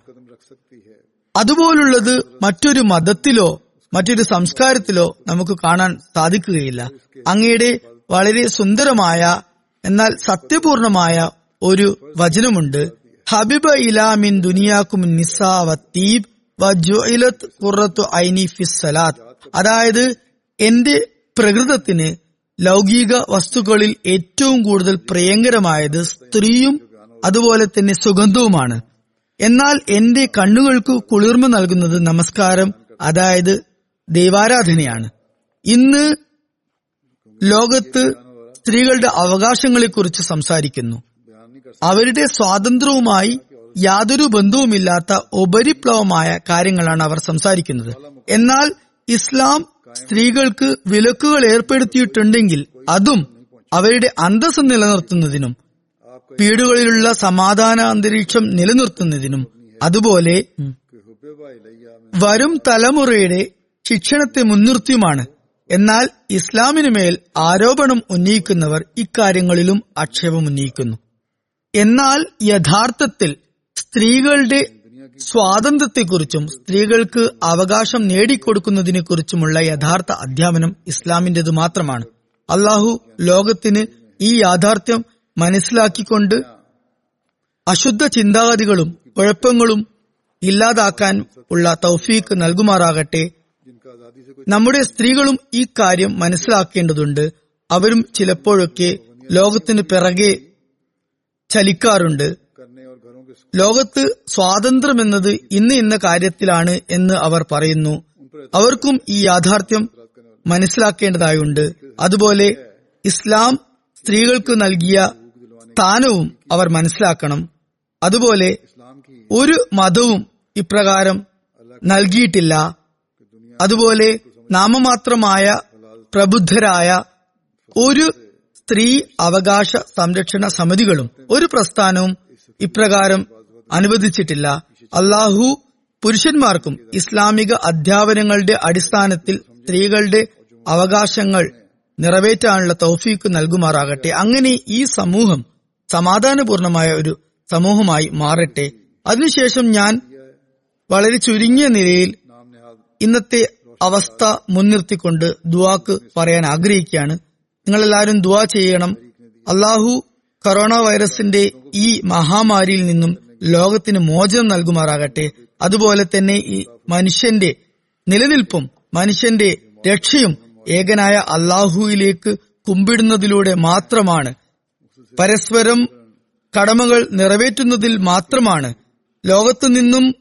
അതുപോലുള്ളത് മറ്റൊരു മതത്തിലോ മറ്റൊരു സംസ്കാരത്തിലോ നമുക്ക് കാണാൻ സാധിക്കുകയില്ല. അങ്ങയുടെ വളരെ സുന്ദരമായ എന്നാൽ സത്യപൂർണമായ ഒരു വചനമുണ്ട്. ഹബിബ ഇലാമിൻ ദുനിയാക്കും നിസാവത്തീബ് വജുഇലത്ത് ഖുറത്തു ഐനി ഫിസ്സലാത്ത് അതായത് എന്റെ പ്രകൃതത്തിന് ലൗകിക വസ്തുക്കളിൽ ഏറ്റവും കൂടുതൽ പ്രിയങ്കരമായത് സ്ത്രീയും അതുപോലെ തന്നെ സുഗന്ധവുമാണ്. എന്നാൽ എന്റെ കണ്ണുകൾക്ക് കുളിർമ നൽകുന്നത് നമസ്കാരം അതായത് ദൈവാരാധനയാണ്. ഇന്ന് ലോകത്ത് സ്ത്രീകളുടെ അവകാശങ്ങളെക്കുറിച്ച് സംസാരിക്കുന്നു. അവരുടെ സ്വാതന്ത്ര്യവുമായി യാതൊരു ബന്ധവുമില്ലാത്ത ഉപരിപ്ലവമായ കാര്യങ്ങളാണ് അവർ സംസാരിക്കുന്നത്. എന്നാൽ ഇസ്ലാം സ്ത്രീകൾക്ക് വിലക്കുകൾ ഏർപ്പെടുത്തിയിട്ടുണ്ടെങ്കിൽ അതും അവരുടെ അന്തസ് നിലനിർത്തുന്നതിനും വീടുകളിലുള്ള സമാധാന അന്തരീക്ഷം നിലനിർത്തുന്നതിനും അതുപോലെ വരും തലമുറയുടെ ശിക്ഷണത്തെ മുൻനിർത്തിയുമാണ് എന്നാൽ ഇസ്ലാമിനുമേൽ ആരോപണം ഉന്നയിക്കുന്നവർ ഇക്കാര്യങ്ങളിലും ആക്ഷേപം ഉന്നയിക്കുന്നു. എന്നാൽ യഥാർത്ഥത്തിൽ സ്ത്രീകളുടെ സ്വാതന്ത്ര്യത്തെക്കുറിച്ചും സ്ത്രീകൾക്ക് അവകാശം നേടിക്കൊടുക്കുന്നതിനെക്കുറിച്ചുമുള്ള യഥാർത്ഥ അധ്യാപനം ഇസ്ലാമിന്റേത് മാത്രമാണ്. അള്ളാഹു ലോകത്തിന് ഈ യാഥാർത്ഥ്യം മനസ്സിലാക്കിക്കൊണ്ട് അശുദ്ധ ചിന്താഗതികളും കുഴപ്പങ്ങളും ഇല്ലാതാക്കാൻ ഉള്ള തൗഫീക്ക് നൽകുമാറാകട്ടെ. നമ്മുടെ സ്ത്രീകളും ഈ കാര്യം മനസ്സിലാക്കേണ്ടതുണ്ട്. അവരും ചിലപ്പോഴൊക്കെ ലോകത്തിന് പിറകെ ചലിക്കാറുണ്ട്. ലോകത്ത് സ്വാതന്ത്ര്യം എന്നത് ഇന്ന് ഇന്ന കാര്യത്തിലാണ് എന്ന് അവർ പറയുന്നു. അവർക്കും ഈ യാഥാർത്ഥ്യം മനസ്സിലാക്കേണ്ടതായുണ്ട്. അതുപോലെ ഇസ്ലാം സ്ത്രീകൾക്ക് നൽകിയ സ്ഥാനവും അവർ മനസ്സിലാക്കണം. അതുപോലെ ഒരു മതവും ഇപ്രകാരം നൽകിയിട്ടില്ല. അതുപോലെ നാമമാത്രമായ പ്രബുദ്ധരായ ഒരു സ്ത്രീ അവകാശ സംരക്ഷണ സമിതികളും ഒരു പ്രസ്ഥാനവും ഇപ്രകാരം അനുവദിച്ചിട്ടില്ല. അള്ളാഹു പുരുഷന്മാർക്കും ഇസ്ലാമിക അധ്യാപനങ്ങളുടെ അടിസ്ഥാനത്തിൽ സ്ത്രീകളുടെ അവകാശങ്ങൾ നിറവേറ്റാനുള്ള തൗഫീക്ക് നൽകുമാറാകട്ടെ. അങ്ങനെ ഈ സമൂഹം സമാധാനപൂർണമായ ഒരു സമൂഹമായി മാറട്ടെ. അതിനുശേഷം ഞാൻ വളരെ ചുരുങ്ങിയ നിലയിൽ ഇന്നത്തെ അവസ്ഥ മുൻനിർത്തിക്കൊണ്ട് ദുവാക്ക് പറയാൻ ആഗ്രഹിക്കുകയാണ്. നിങ്ങളെല്ലാവരും ദുവാ ചെയ്യണം. അള്ളാഹു കൊറോണ വൈറസിന്റെ ഈ മഹാമാരിയിൽ നിന്നും ലോകത്തിന് മോചനം നൽകുമാറാകട്ടെ. അതുപോലെ തന്നെ ഈ മനുഷ്യന്റെ നിലനിൽപ്പും മനുഷ്യന്റെ രക്ഷയും ഏകനായ അള്ളാഹുയിലേക്ക് കുമ്പിടുന്നതിലൂടെ മാത്രമാണ്. പരസ്പരം കടമകൾ നിറവേറ്റുന്നതിൽ മാത്രമാണ്. ലോകത്തു നിന്നും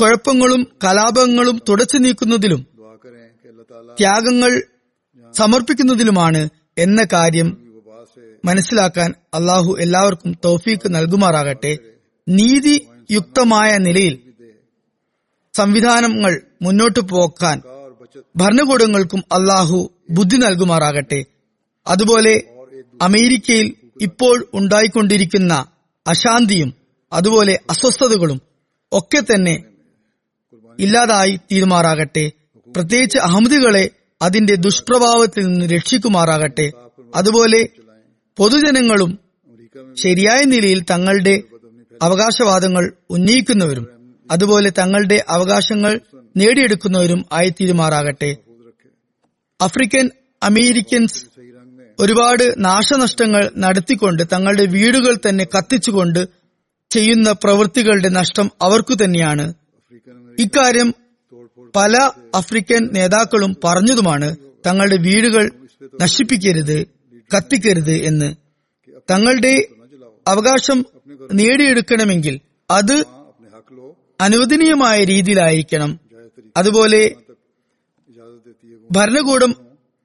കുഴപ്പങ്ങളും കലാപങ്ങളും തുടച്ചു നീക്കുന്നതിലും ത്യാഗങ്ങൾ സമർപ്പിക്കുന്നതിലുമാണ് എന്ന കാര്യം മനസ്സിലാക്കാൻ അള്ളാഹു എല്ലാവർക്കും തൗഫീക്ക് നൽകുമാറാകട്ടെ. നീതി യുക്തമായ നിലയിൽ സംവിധാനങ്ങൾ മുന്നോട്ടു പോക്കാൻ ഭരണകൂടങ്ങൾക്കും അള്ളാഹു ബുദ്ധി നൽകുമാറാകട്ടെ. അതുപോലെ അമേരിക്കയിൽ ഇപ്പോൾ ഉണ്ടായിക്കൊണ്ടിരിക്കുന്ന അശാന്തിയും അതുപോലെ അസ്വസ്ഥതകളും ഒക്കെ തന്നെ ഇല്ലാതായി തീരുമാറാകട്ടെ. പ്രത്യേകിച്ച് അഹമ്മദികളെ അതിന്റെ ദുഷ്പ്രഭാവത്തിൽ നിന്ന് രക്ഷിക്കുമാറാകട്ടെ. അതുപോലെ പൊതുജനങ്ങളും ശരിയായ നിലയിൽ തങ്ങളുടെ അവകാശവാദങ്ങൾ ഉന്നയിക്കുന്നവരും അതുപോലെ തങ്ങളുടെ അവകാശങ്ങൾ നേടിയെടുക്കുന്നവരും ആയിത്തീരുമാറാകട്ടെ. ആഫ്രിക്കൻ അമേരിക്കൻസ് ഒരുപാട് നാശനഷ്ടങ്ങൾ നടത്തിക്കൊണ്ട് തങ്ങളുടെ വീടുകൾ തന്നെ കത്തിച്ചുകൊണ്ട് ചെയ്യുന്ന പ്രവൃത്തികളുടെ നഷ്ടം അവർക്കു തന്നെയാണ്. ഇക്കാര്യം പല ആഫ്രിക്കൻ നേതാക്കളും പറഞ്ഞതുമാണ് തങ്ങളുടെ വീടുകൾ നശിപ്പിക്കരുത് കത്തിക്കരുത് എന്ന്. തങ്ങളുടെ അവകാശം നേടിയെടുക്കണമെങ്കിൽ അത് അനുവദനീയമായ രീതിയിലായിരിക്കണം. അതുപോലെ ഭരണകൂടം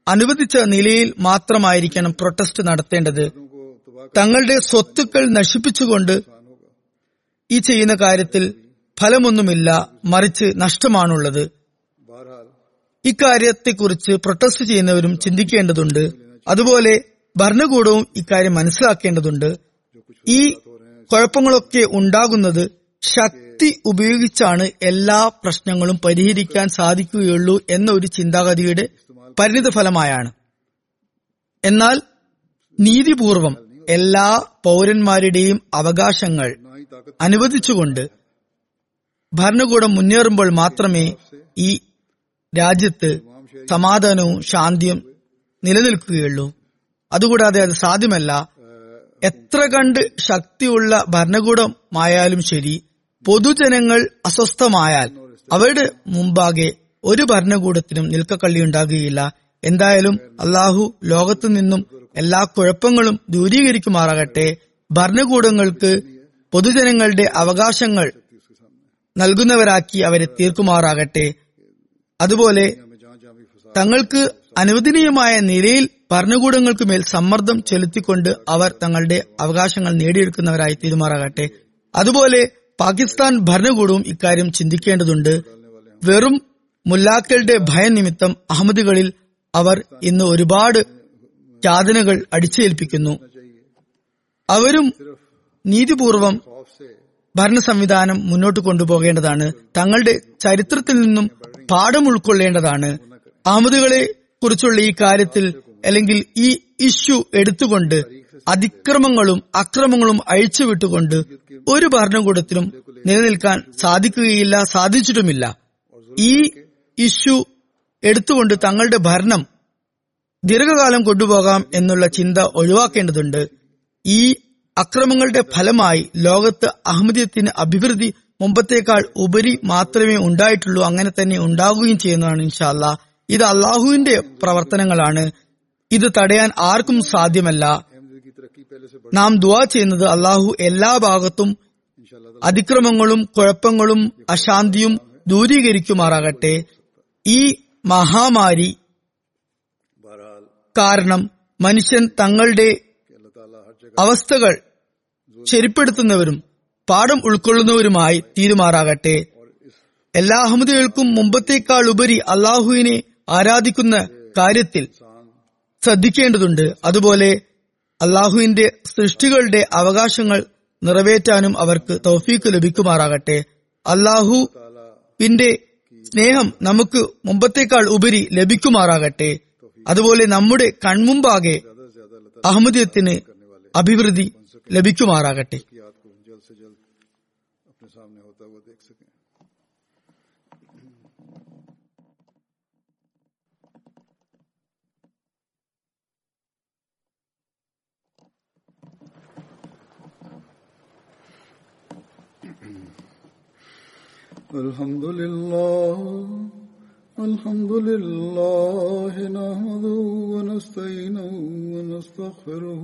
അനുവദിച്ച നിലയിൽ മാത്രമായിരിക്കണം പ്രൊട്ടസ്റ്റ് നടത്തേണ്ടത്. തങ്ങളുടെ സ്വത്തുക്കൾ നശിപ്പിച്ചുകൊണ്ട് ഈ ചെയ്യുന്ന കാര്യത്തിൽ ഫലമൊന്നുമില്ല മറിച്ച് നഷ്ടമാണുള്ളത്. ഇക്കാര്യത്തെക്കുറിച്ച് പ്രൊട്ടസ്റ്റ് ചെയ്യുന്നവരും ചിന്തിക്കേണ്ടതുണ്ട്. അതുപോലെ ഭരണകൂടവും ഇക്കാര്യം മനസ്സിലാക്കേണ്ടതുണ്ട്. ഈ കുഴപ്പങ്ങളൊക്കെ ഉണ്ടാകുന്നത് ശക്തി ഉപയോഗിച്ചാണ് എല്ലാ പ്രശ്നങ്ങളും പരിഹരിക്കാൻ സാധിക്കുകയുള്ളൂ എന്ന ഒരു ചിന്താഗതിയുടെ പരിണിത ഫലമായാണ് എന്നാൽ നീതിപൂർവം എല്ലാ പൗരന്മാരുടെയും അവകാശങ്ങൾ അനുവദിച്ചുകൊണ്ട് ഭരണകൂടം മുന്നേറുമ്പോൾ മാത്രമേ ഈ രാജ്യത്ത് സമാധാനവും ശാന്തിയും നിലനിൽക്കുകയുള്ളൂ. അതുകൂടാതെ അത് സാധ്യമല്ല. എത്ര കണ്ട് ശക്തിയുള്ള ഭരണകൂടമായാലും ശരി പൊതുജനങ്ങൾ അസ്വസ്ഥമായാൽ അവരുടെ മുമ്പാകെ ഒരു ഭരണകൂടത്തിനും നിൽക്കക്കള്ളി ഉണ്ടാകുകയില്ല. എന്തായാലും അള്ളാഹു ലോകത്തു നിന്നും എല്ലാ കുഴപ്പങ്ങളും ദൂരീകരിക്കുമാറാകട്ടെ. ഭരണകൂടങ്ങൾക്ക് പൊതുജനങ്ങളുടെ അവകാശങ്ങൾ നൽകുന്നവരാക്കി അവരെ തീർക്കുമാറാകട്ടെ. അതുപോലെ തങ്ങൾക്ക് അനുവദനീയമായ നിലയിൽ ഭരണകൂടങ്ങൾക്ക് മേൽ സമ്മർദ്ദം ചെലുത്തിക്കൊണ്ട് അവർ തങ്ങളുടെ അവകാശങ്ങൾ നേടിയെടുക്കുന്നവരായി തീരുമാറാകട്ടെ. അതുപോലെ പാകിസ്ഥാൻ ഭരണകൂടവും ഇക്കാര്യം ചിന്തിക്കേണ്ടതുണ്ട്. വെറും മുല്ലാക്കളുടെ ഭയനിമിത്തം അഹമ്മദികളിൽ അവർ ഇന്ന് ഒരുപാട് ചാതനകൾ അടിച്ചേൽപ്പിക്കുന്നു. അവരും നീതിപൂർവം ഭരണ സംവിധാനം മുന്നോട്ട് കൊണ്ടുപോകേണ്ടതാണ്. തങ്ങളുടെ ചരിത്രത്തിൽ നിന്നും പാഠം ഉൾക്കൊള്ളേണ്ടതാണ്. അഹമ്മദുകളെ കുറിച്ചുള്ള ഈ കാര്യത്തിൽ അല്ലെങ്കിൽ ഈ ഇഷ്യൂ എടുത്തുകൊണ്ട് അതിക്രമങ്ങളും അക്രമങ്ങളും അഴിച്ചുവിട്ടുകൊണ്ട് ഒരു ഭരണകൂടത്തിനും നിലനിൽക്കാൻ സാധിക്കുകയില്ല സാധിച്ചിട്ടുമില്ല. ഈ ഇഷ്യൂ എടുത്തുകൊണ്ട് തങ്ങളുടെ ഭരണം ദീർഘകാലം കൊണ്ടുപോകാം എന്നുള്ള ചിന്ത ഒഴിവാക്കേണ്ടതുണ്ട്. ഈ അക്രമങ്ങളുടെ ഫലമായി ലോകത്ത് അഹമ്മദീയത്തിന് അഭിവൃദ്ധി മുമ്പത്തേക്കാൾ ഉപരി മാത്രമേ ഉണ്ടായിട്ടുള്ളൂ അങ്ങനെ തന്നെ ഉണ്ടാവുകയും ചെയ്യുന്നതാണ് ഇൻഷാല്ല ഇത് അള്ളാഹുവിന്റെ പ്രവർത്തനങ്ങളാണ്. ഇത് തടയാൻ ആർക്കും സാധ്യമല്ല. നാം ദുവാ ചെയ്യുന്നത് അള്ളാഹു എല്ലാ ഭാഗത്തും അതിക്രമങ്ങളും കുഴപ്പങ്ങളും അശാന്തിയും ദൂരീകരിക്കുമാറാകട്ടെ. ഈ മഹാമാരി കാരണം മനുഷ്യൻ തങ്ങളുടെ അവസ്ഥകൾ ശരിപ്പെടുത്തുന്നവരും പാഠം ഉൾക്കൊള്ളുന്നവരുമായി തീരുമാറാകട്ടെ. എല്ലാ അഹമ്മദികൾക്കും മുമ്പത്തേക്കാൾ ഉപരി അള്ളാഹുവിനെ ആരാധിക്കുന്ന കാര്യത്തിൽ ശ്രദ്ധിക്കേണ്ടതുണ്ട്. അതുപോലെ അള്ളാഹുവിന്റെ സൃഷ്ടികളുടെ അവകാശങ്ങൾ നിറവേറ്റാനും അവർക്ക് തൗഫീക്ക് ലഭിക്കുമാറാകട്ടെ. അള്ളാഹുവിന്റെ സ്നേഹം നമുക്ക് മുമ്പത്തേക്കാൾ ഉപരി ലഭിക്കുമാറാകട്ടെ. അതുപോലെ നമ്മുടെ കൺമുമ്പാകെ അഹമ്മദിയത്തിന് അഭിവൃദ്ധി ലഭിക്കുമാറാകട്ടെ ലഭിക്കുമാറാകട്ടെ الحمد لله الحمد لله نحمده ونستعينه ونستغفره